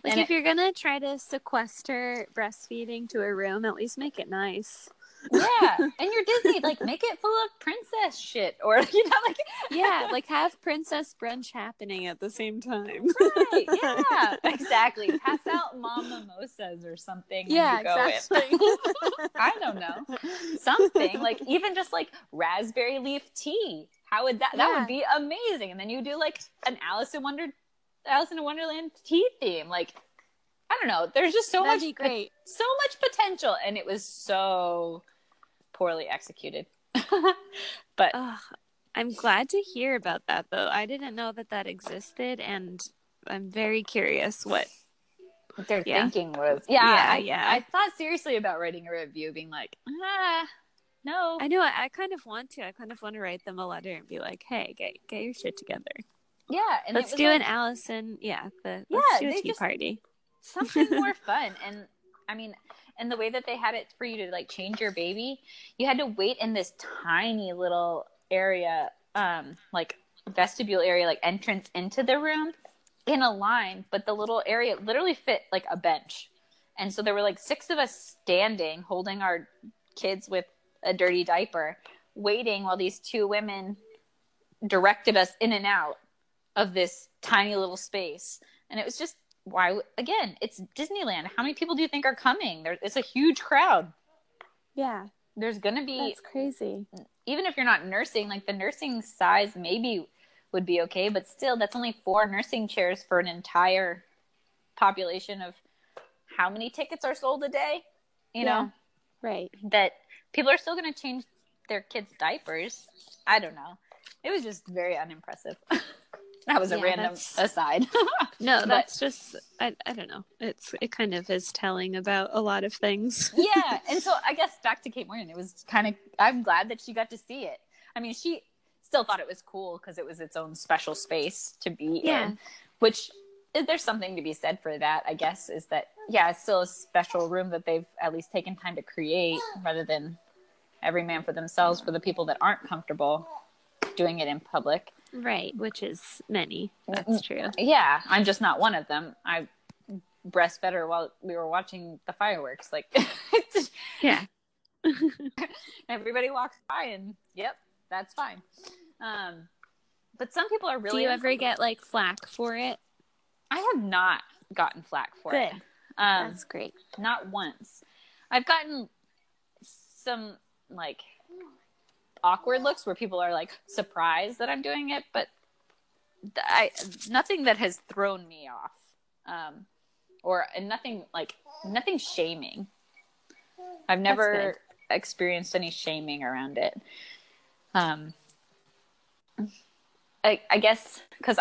Like and if it, you're gonna try to sequester breastfeeding to a room, at least make it nice. Yeah. and you're Disney, like make it full of princess shit or you know, like Yeah, like have princess brunch happening at the same time. Right. Yeah. exactly. Pass out mom mimosas or something. Yeah, exactly. I don't know. Something. Like even just like raspberry leaf tea how would that? Yeah. That would be amazing. And then you do like an Alice in Wonder, Alice in Wonderland tea theme. Like, I don't know. There's just so That'd much, great. so much potential, and it was so poorly executed. but I'm glad to hear about that, though. I didn't know that that existed, and I'm very curious what what their yeah. thinking was. Yeah, yeah, I, yeah. I thought seriously about writing a review, being like, ah, no. I know. I, I kind of want to. I kind of want to write them a letter and be like, "Hey, get get your shit together." Yeah, and let's do like, an Allison. Yeah, the yeah, let's do a tea just, party. Something more fun, and I mean, and the way that they had it for you to like change your baby, you had to wait in this tiny little area, um, like vestibule area, like entrance into the room, in a line. But the little area literally fit like a bench, and so there were like six of us standing, holding our kids with a dirty diaper, waiting while these two women directed us in and out of this tiny little space. And it was just why again, it's Disneyland. How many people do you think are coming? There it's a huge crowd. Yeah. There's gonna be That's crazy. Even if you're not nursing, like the nursing size maybe would be okay, but still that's only four nursing chairs for an entire population of how many tickets are sold a day? You yeah. know? Right. That people are still going to change their kids' diapers. I don't know. It was just very unimpressive. that was a yeah, random aside. no, that's just I, I don't know. It's it kind of is telling about a lot of things. yeah, and so I guess back to Kate Morgan, it was kind of I'm glad that she got to see it. I mean, she still thought it was cool because it was its own special space to be yeah. in, which there's something to be said for that. I guess is that yeah, it's still a special room that they've at least taken time to create rather than every man for themselves for the people that aren't comfortable doing it in public. Right, which is many. That's true. Yeah, I'm just not one of them. I breastfed her while we were watching the fireworks. Like, yeah. Everybody walks by and, yep, that's fine. Um, but some people are really. Do you ever get like flack for it? I have not gotten flack for Good. it. Um, That's great. not once. I've gotten some like awkward looks where people are like surprised that I'm doing it, but th- I nothing that has thrown me off, um, or and nothing like nothing shaming. I've never experienced any shaming around it. Um, I, I guess because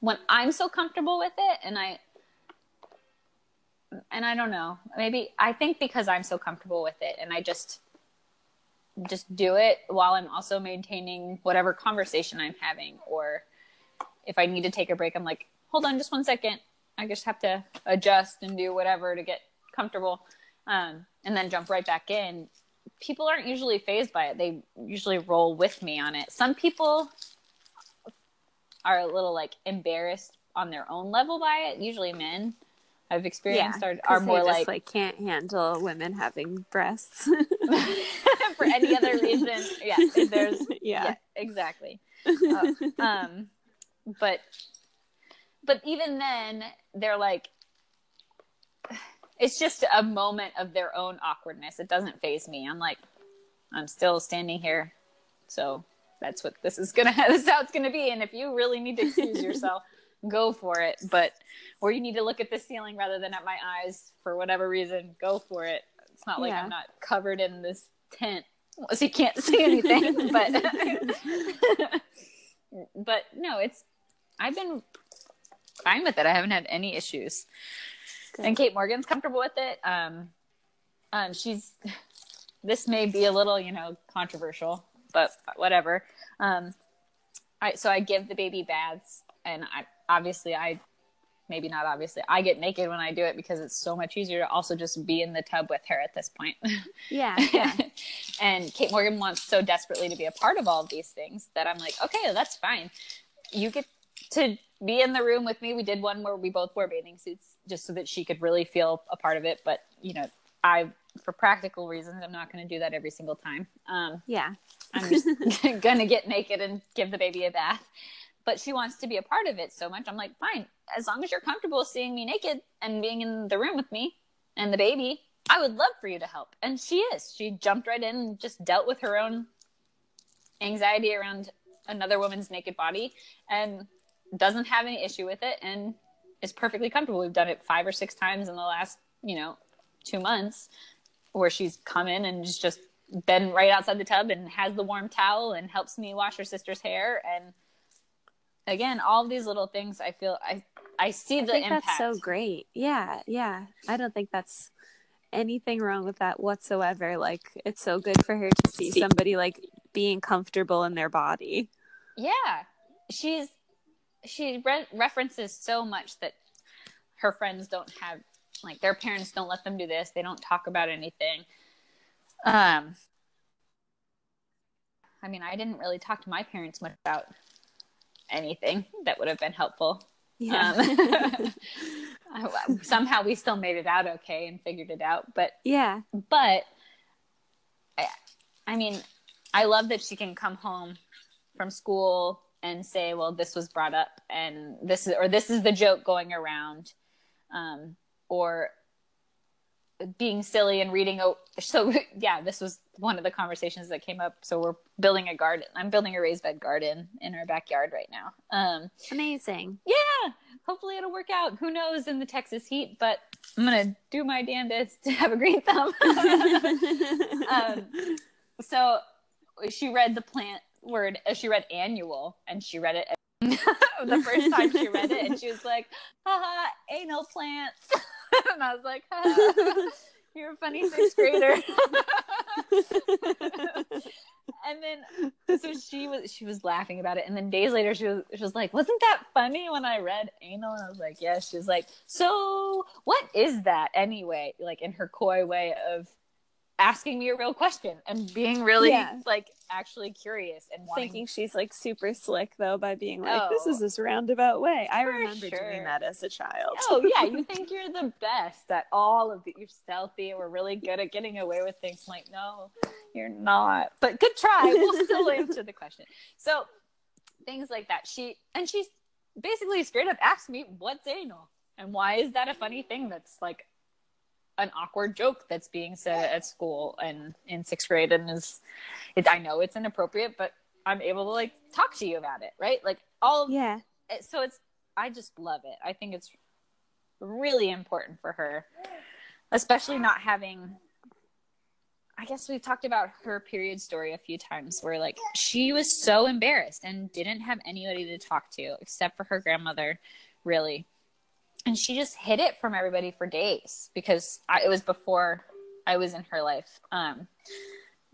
when I'm so comfortable with it, and I and I don't know, maybe I think because I'm so comfortable with it, and I just just do it while I'm also maintaining whatever conversation I'm having, or if I need to take a break, I'm like, hold on, just one second. I just have to adjust and do whatever to get comfortable, um, and then jump right back in. People aren't usually phased by it; they usually roll with me on it. Some people are a little like embarrassed on their own level by it. Usually, men I've experienced are, 'cause are they more just, like, like can't handle women having breasts. for any other reason. Yeah, there's yeah. yeah, exactly. Uh, um, but but even then, they're like, it's just a moment of their own awkwardness. It doesn't phase me. I'm like, I'm still standing here, so that's what this is gonna. This is how it's gonna be. And if you really need to excuse yourself, go for it. But or you need to look at the ceiling rather than at my eyes for whatever reason, go for it. It's not like Yeah. I'm not covered in this tent, so you can't see anything. but but no, it's I've been fine with it. I haven't had any issues. Good. And Kate Morgan's comfortable with it. Um, um, she's this may be a little, you know, controversial, but whatever. Um, I so I give the baby baths, and I obviously I maybe not obviously I get naked when I do it because it's so much easier to also just be in the tub with her at this point. Yeah. Yeah. and Kate Morgan wants so desperately to be a part of all of these things that I'm like, okay, that's fine. You get to be in the room with me. We did one where we both wore bathing suits just so that she could really feel a part of it. But you know, I, for practical reasons, I'm not going to do that every single time. Um, Yeah. I'm just going to get naked and give the baby a bath. But she wants to be a part of it so much. I'm like, fine, as long as you're comfortable seeing me naked and being in the room with me and the baby, I would love for you to help. And she is. She jumped right in and just dealt with her own anxiety around another woman's naked body and doesn't have any issue with it and is perfectly comfortable. We've done it five or six times in the last, you know, two months where she's come in and just, just been right outside the tub and has the warm towel and helps me wash her sister's hair. And again, all these little things, I feel I, I see I the think impact. that's so great. Yeah. Yeah. I don't think that's anything wrong with that whatsoever. Like it's so good for her to see somebody like being comfortable in their body. Yeah, she's she re- references so much that her friends don't have, like their parents don't let them do this. They don't talk about anything. Um, I mean, I didn't really talk to my parents much about anything that would have been helpful. Yeah. Um, somehow we still made it out okay and figured it out, but yeah. but I, I mean i love that she can come home from school and say well this was brought up and this is or this is the joke going around um, or being silly and reading oh so yeah this was one of the conversations that came up. So we're building a garden. I'm building a raised bed garden in our backyard right now. Um, Amazing. yeah hopefully it'll work out. Who knows in the texas heat but i'm gonna do my damnedest to have a green thumb. Um, so she read the plant word uh, she read annual and she read it the first time she read it and she was like haha anal plants and i was like "Haha, you're a funny sixth grader. And then so she was she was laughing about it. And then days later she was she was like wasn't that funny when i read anal? And i was like yes. She was like so what is that anyway? Like in her coy way of asking me a real question and being really Yeah. like actually curious and wanting Thinking she's like super slick though by being like, this Oh. is this roundabout way. I remember sure. doing that as a child. Oh yeah, you think you're the best at all of the you're stealthy and we're really good at getting away with things. I'm like, no, you're not. But good try. We'll still answer the question. So things like that. She and she's basically straight up asked me, what's anal? And why is that a funny thing that's like an awkward joke that's being said at school and in sixth grade and is it, I know it's inappropriate, but I'm able to like talk to you about it, right? Like all Yeah. so it's i just love it i think it's really important for her especially not having i guess we've talked about her period story a few times where like she was so embarrassed and didn't have anybody to talk to except for her grandmother really and she just hid it from everybody for days because I, it was before i was in her life um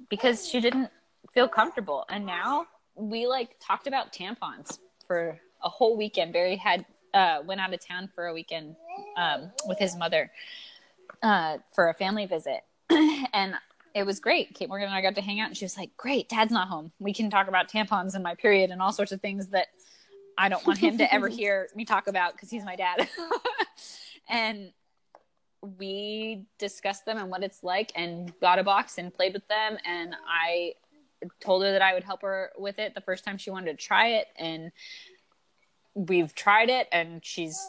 because she didn't feel comfortable. And now we like talked about tampons for a whole weekend. Barry had uh went out of town for a weekend um with his mother uh for a family visit. And it was great. Kate morgan and i got to hang out and she was like great dad's not home. We can talk about tampons and my period and all sorts of things that i don't want him to ever hear me talk about because he's my dad. And we discussed them and what it's like and got a box and played with them. And i told her that i would help her with it the first time she wanted to try it. And we've tried it and she's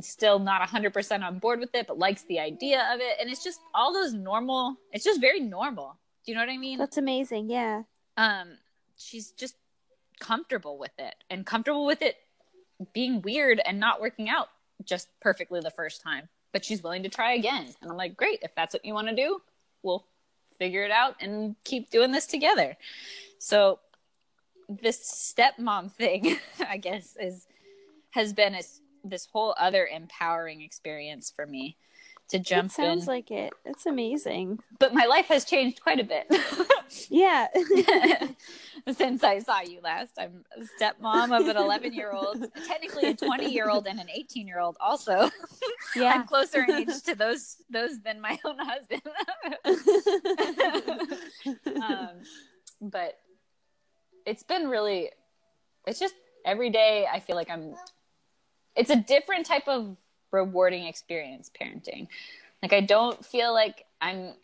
still not 100% on board with it but likes the idea of it. And it's just all those normal it's just very normal. Do you know what i mean? That's amazing. Yeah. um she's just comfortable with it and comfortable with it being weird and not working out just perfectly the first time. But she's willing to try again. And i'm like great. If that's what you want to do we'll figure it out and keep doing this together. So this stepmom thing i guess is has been a, this whole other empowering experience for me to jump It sounds in like it. It's amazing. but my life has changed quite a bit Yeah. since I saw you last. I'm a stepmom of an 11 year old, technically a 20 year old, and an 18 year old. Also, yeah. I'm closer in age to those those than my own husband. um, but it's been really, it's just every day. I feel like I'm. It's a different type of rewarding experience parenting. Like I don't feel like I'm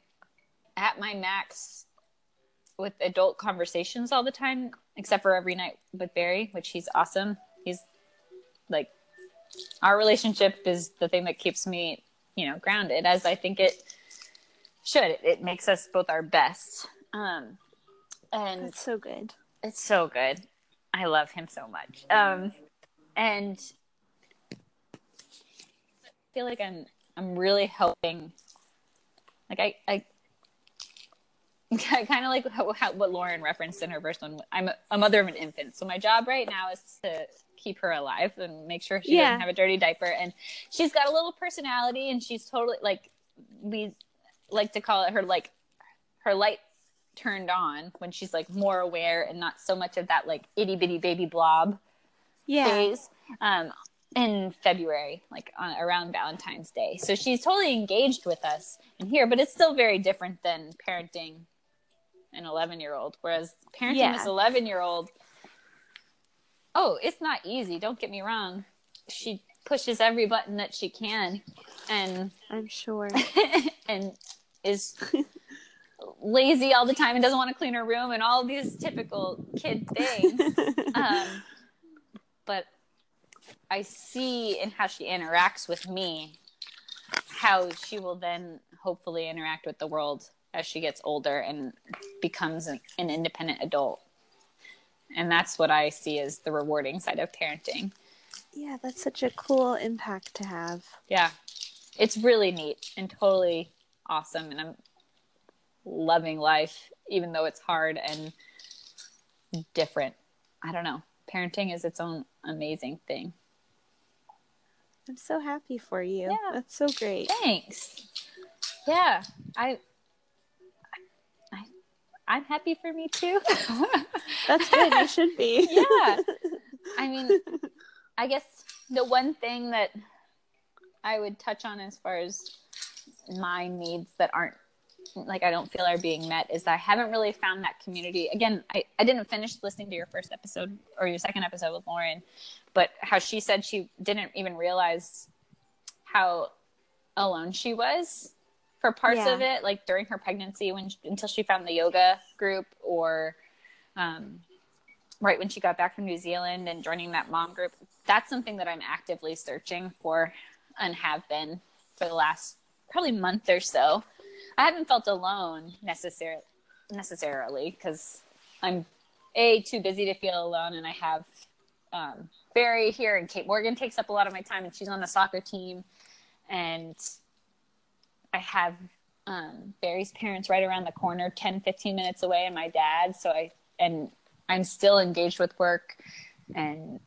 at my max with adult conversations all the time, except for every night with Barry, which he's awesome. He's like our relationship is the thing that keeps me, you know, grounded as I think it should. It, makes us both our best. Um, and That's so good. it's so good. I love him so much. Um, and feel like I'm I'm really helping. Like I I, I kind of like how, how, what Lauren referenced in her first one. I'm a, a mother of an infant, so my job right now is to keep her alive and make sure she Yeah. doesn't have a dirty diaper. And she's got a little personality, and she's totally like we like to call it her like her light turned on when she's like more aware and not so much of that like itty bitty baby blob Yeah. phase um, in February, like on, around Valentine's Day. So she's totally engaged with us in here, but it's still very different than parenting an 11 year old. Whereas parenting Yeah. this 11 year old, oh, it's not easy. Don't get me wrong. She pushes every button that she can and I'm sure. and is lazy all the time and doesn't want to clean her room and all these typical kid things. um, but I see in how she interacts with me how she will then hopefully interact with the world as she gets older and becomes an, an independent adult. And that's what I see as the rewarding side of parenting. yeah, that's such a cool impact to have. Yeah. It's really neat and totally awesome. And I'm loving life, even though it's hard and different. I don't know. Parenting is its own amazing thing. I'm so happy for you. Yeah. That's so great. Thanks. Yeah. I, I I'm happy for me too. That's good. You should be. yeah. I mean, I guess the one thing that I would touch on as far as my needs that aren't like I don't feel are being met is that I haven't really found that community. Again, I, I didn't finish listening to your first episode or your second episode with Lauren, but how she said she didn't even realize how alone she was for parts Yeah. of it, like during her pregnancy when until she found the yoga group or um, right when she got back from New Zealand and joining that mom group. That's something that I'm actively searching for and have been for the last probably month or so. I haven't felt alone necessarily necessarily because I'm a too busy to feel alone and I have um, Barry here and Kate Morgan takes up a lot of my time and she's on the soccer team and I have um, Barry's parents right around the corner 10 15 minutes away and my dad so I and I'm still engaged with work and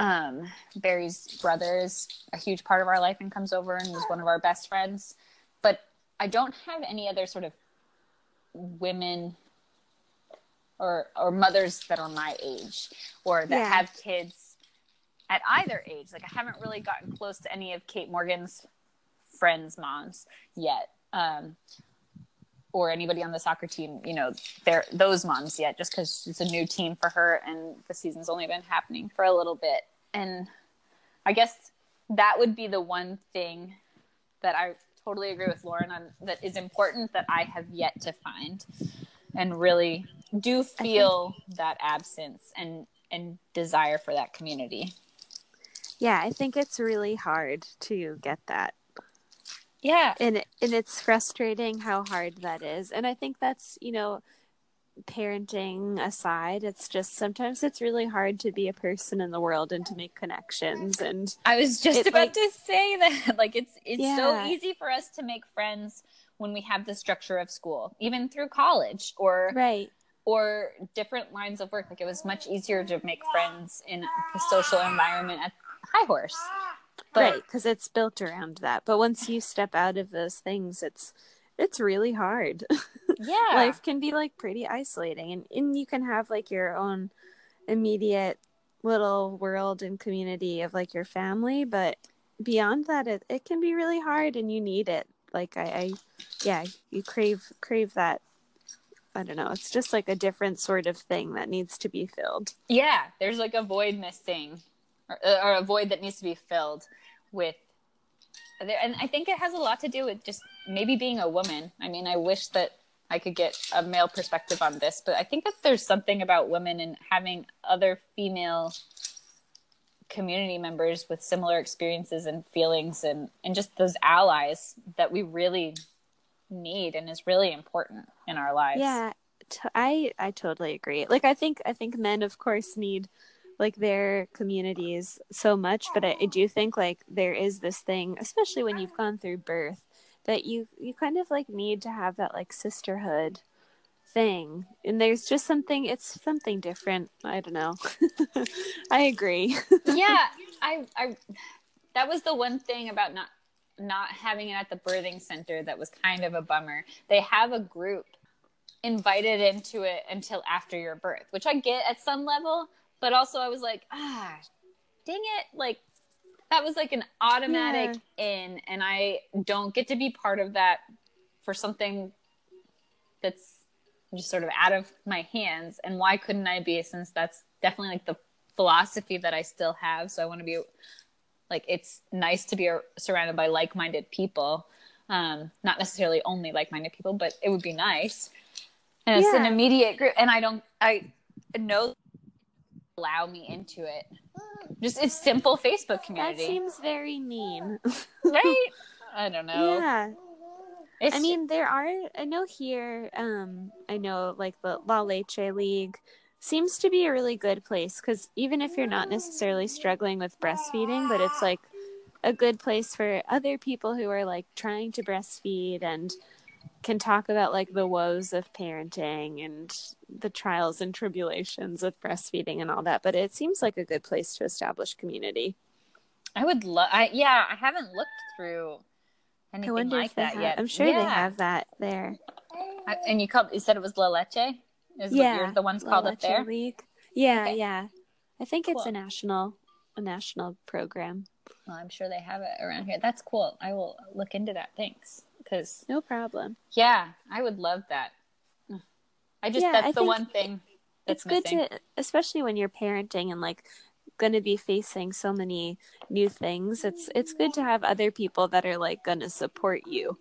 um, Barry's brother is a huge part of our life and comes over and is one of our best friends. I don't have any other sort of women or or mothers that are my age or that Yeah. have kids at either age. Like I haven't really gotten close to any of Kate Morgan's friends' moms yet. Um, or anybody on the soccer team, you know, they're those moms yet, just because it's a new team for her and the season's only been happening for a little bit. And I guess that would be the one thing that I totally agree with Lauren on that is important that I have yet to find and really do feel that absence and and desire for that community. Yeah, I think it's really hard to get that. Yeah. and and it's frustrating how hard that is and i think that's you know parenting aside it's just sometimes it's really hard to be a person in the world and to make connections and I was just It, about like- to say that. Like it's it's so easy for us to make friends when we have the structure of school, even through college or right or different lines of work. Like it was much easier to make friends in the social environment at High Horse. But right because it's built around that but once you step out of those things it's it's really hard yeah, life can be like pretty isolating and, and you can have like your own immediate little world and community of like your family but beyond that it, it can be really hard and you need it like I, I yeah you crave crave that i don't know it's just like a different sort of thing that needs to be filled yeah. There's like a void missing, or, or a void that needs to be filled with. And I think it has a lot to do with just maybe being a woman. I mean, I wish that I could get a male perspective on this, but I think that there's something about women and having other female community members with similar experiences and feelings and, and just those allies that we really need and is really important in our lives. yeah t- i i totally agree like i think i think men of course need like their communities so much but I, I do think like there is this thing especially when you've gone through birth that you you kind of like need to have that like sisterhood thing. And there's just something it's something different. I don't know. I agree. Yeah, I, I, that was the one thing about not, not having it at the birthing center that was kind of a bummer. They have a group invited into it until after your birth, which I get at some level, but also I was like, ah, dang it, like that was like an automatic in, and I don't get to be part of that for something that's just sort of out of my hands. And why couldn't I be? Since that's definitely like the philosophy that I still have. So I want to be like, it's nice to be surrounded by like minded people. Um, not necessarily only like minded people, but it would be nice. And it's an immediate group. And I don't, I know allow me into it. Just it's simple Facebook community. that seems very mean right? I don't know. yeah It's, I mean, there are. I know here. Um, I know like the La Leche League seems to be a really good place because even if you're not necessarily struggling with breastfeeding, but it's like a good place for other people who are like trying to breastfeed and can talk about like the woes of parenting and the trials and tribulations with breastfeeding and all that. But it seems like a good place to establish community. I would love. I yeah, I haven't looked through anything I wonder like if they that have. yet. I'm sure Yeah. they have that there. I, and you called. You said it was La Leche. Is yeah, what you're the ones La called up Leche there. League. Yeah, Okay. yeah. I think it's a national a national program. Well, I'm sure they have it around here. That's cool. I will look into that. Thanks. Because No problem. yeah, I would love that. I just Yeah, that's I the one thing that's it's good missing. to especially when you're parenting and like going to be facing so many new things it's it's good to have other people that are like going to support you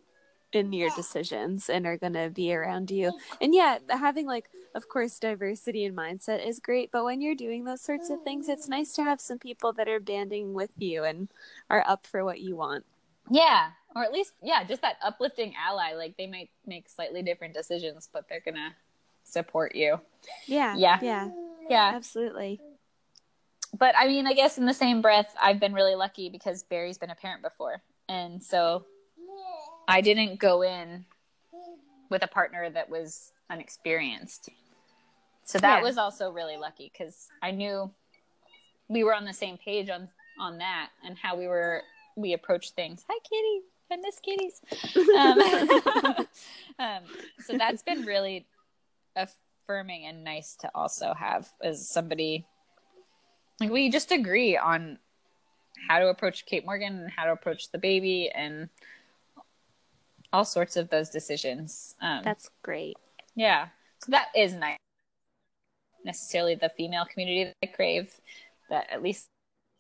in your decisions and are going to be around you and yeah having like of course diversity in mindset is great but when you're doing those sorts of things it's nice to have some people that are banding with you and are up for what you want Yeah, or at least yeah, just that uplifting ally. Like they might make slightly different decisions, but they're gonna support you. yeah Yeah. yeah Yeah, absolutely but I mean, I guess in the same breath, I've been really lucky because Barry's been a parent before, and so I didn't go in with a partner that was unexperienced. So that Yeah. was also really lucky because I knew we were on the same page on on that and how we were we approached things. Hi, Kitty. I miss kitties. Um, um, so that's been really affirming and nice to also have as somebody like we just agree on how to approach Kate Morgan and how to approach the baby and all sorts of those decisions. Um, that's great yeah, so that is nice. Necessarily the female community that I crave, that at least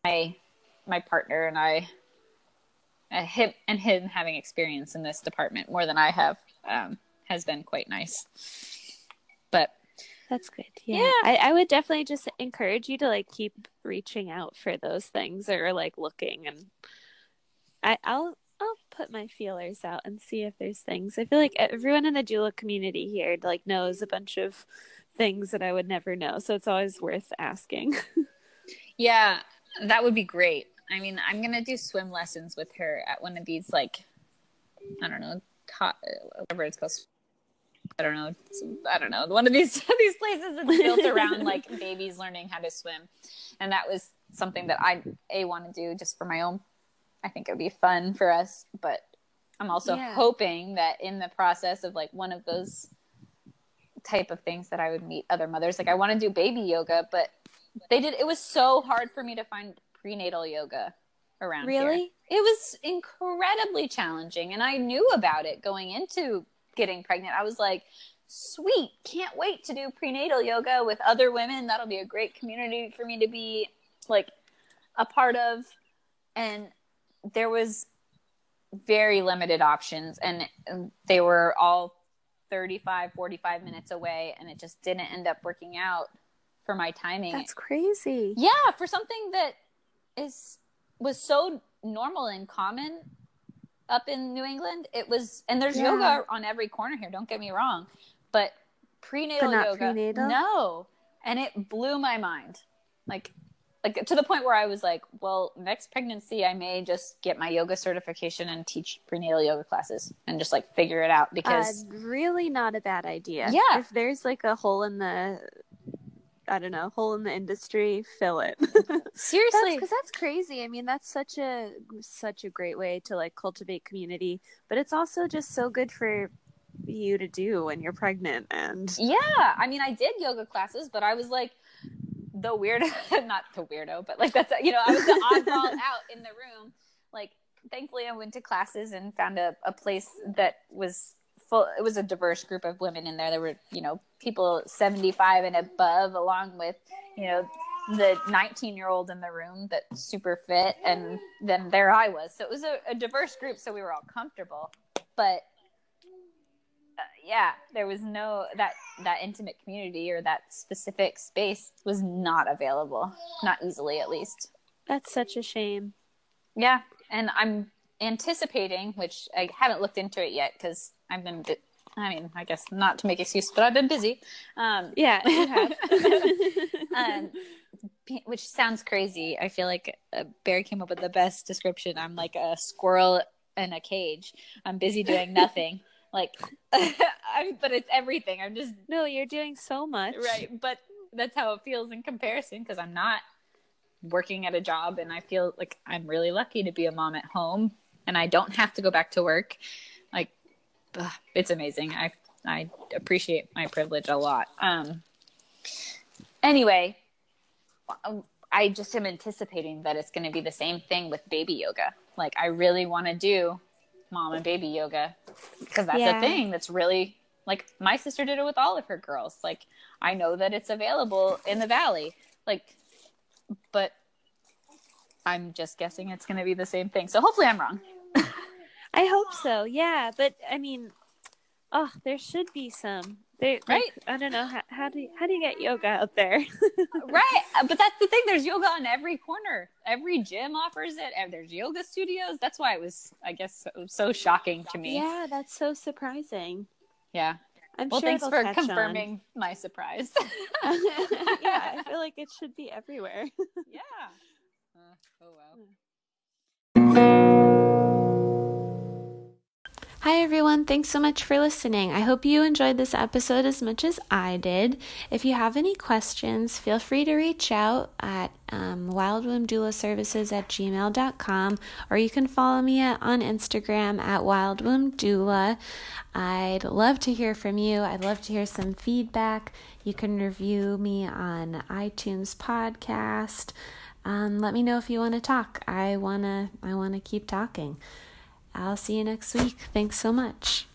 my my partner and I, uh, him and him having experience in this department more than I have, um, has been quite nice. But That's good. Yeah. Yeah. I, I would definitely just encourage you to like keep reaching out for those things or like looking and I, I'll I'll put my feelers out and see if there's things. I feel like everyone in the doula community here like knows a bunch of things that I would never know. So it's always worth asking. Yeah, that would be great. I mean, I'm gonna do swim lessons with her at one of these, like, I don't know, ta- whatever it's called. I don't know. I don't know. One of these these places that's built around like babies learning how to swim, and that was something that I a want to do just for my own. I think it would be fun for us, but I'm also Yeah. hoping that in the process of like one of those type of things that I would meet other mothers. Like I want to do baby yoga, but they did. It was so hard for me to find prenatal yoga around here. Really? It was incredibly challenging, and I knew about it going into getting pregnant. I was like, "Sweet, can't wait to do prenatal yoga with other women. That'll be a great community for me to be like a part of." And there was very limited options, and they were all 35 45 minutes away and it just didn't end up working out for my timing That's crazy. yeah for something that is was so normal and common up in new england it was and there's Yeah. yoga on every corner here don't get me wrong but prenatal But yoga prenatal? no and it blew my mind like like to the point where i was like well next pregnancy i may just get my yoga certification and teach prenatal yoga classes and just like figure it out because Uh, really not a bad idea. Yeah. If there's like a hole in the I don't know, hole in the industry, fill it. seriously because that's crazy. I mean, that's such a such a great way to like cultivate community, but it's also just so good for you to do when you're pregnant and Yeah, I mean, I did yoga classes, but I was like the weirdo, not the weirdo, but like that's you know, I was the oddball out in the room. Like, thankfully, I went to classes and found a, a place that was full. It was a diverse group of women in there. There were you know people seventy five and above, along with you know the 19 year old in the room that's super fit and then there i was so it was a, a diverse group so we were all comfortable but uh, yeah there was no that that intimate community or that specific space was not available not easily at least that's such a shame. yeah and i'm anticipating which i haven't looked into it yet because i've been bu- i mean i guess not to make excuse but i've been busy um Yeah, um, which sounds crazy. I feel like uh, Barry came up with the best description. I'm like a squirrel in a cage. I'm busy doing nothing. like, I, but it's everything. I'm just no, you're doing so much. right. But that's how it feels in comparison because I'm not working at a job, and I feel like I'm really lucky to be a mom at home, and I don't have to go back to work. Like, ugh, it's amazing. I I appreciate my privilege a lot. Um. Anyway, I just am anticipating that it's going to be the same thing with baby yoga. Like, I really want to do mom and baby yoga because that's Yeah. a thing that's really like my sister did it with all of her girls. Like I know that it's available in the valley. Like but I'm just guessing it's going to be the same thing. So hopefully I'm wrong. I hope so. Yeah, but I mean, oh, there should be some. They, like, Right. I don't know how, how do you, how do you get yoga out there? right Uh, but that's the thing there's yoga on every corner every gym offers it and there's yoga studios that's why it was i guess so, so shocking to me yeah, that's so surprising. yeah I'm well sure thanks for catch on. confirming my surprise yeah, I feel like it should be everywhere. yeah uh, oh wow Hi, everyone. Thanks so much for listening. I hope you enjoyed this episode as much as I did. If you have any questions, feel free to reach out at um, wildwombdoulaservices at gmail.com or you can follow me at, on Instagram at wildwombdoula. I'd love to hear from you. I'd love to hear some feedback. You can review me on iTunes podcast. Um, let me know if you want to talk. I wanna I wanna keep talking. I'll see you next week. Thanks so much.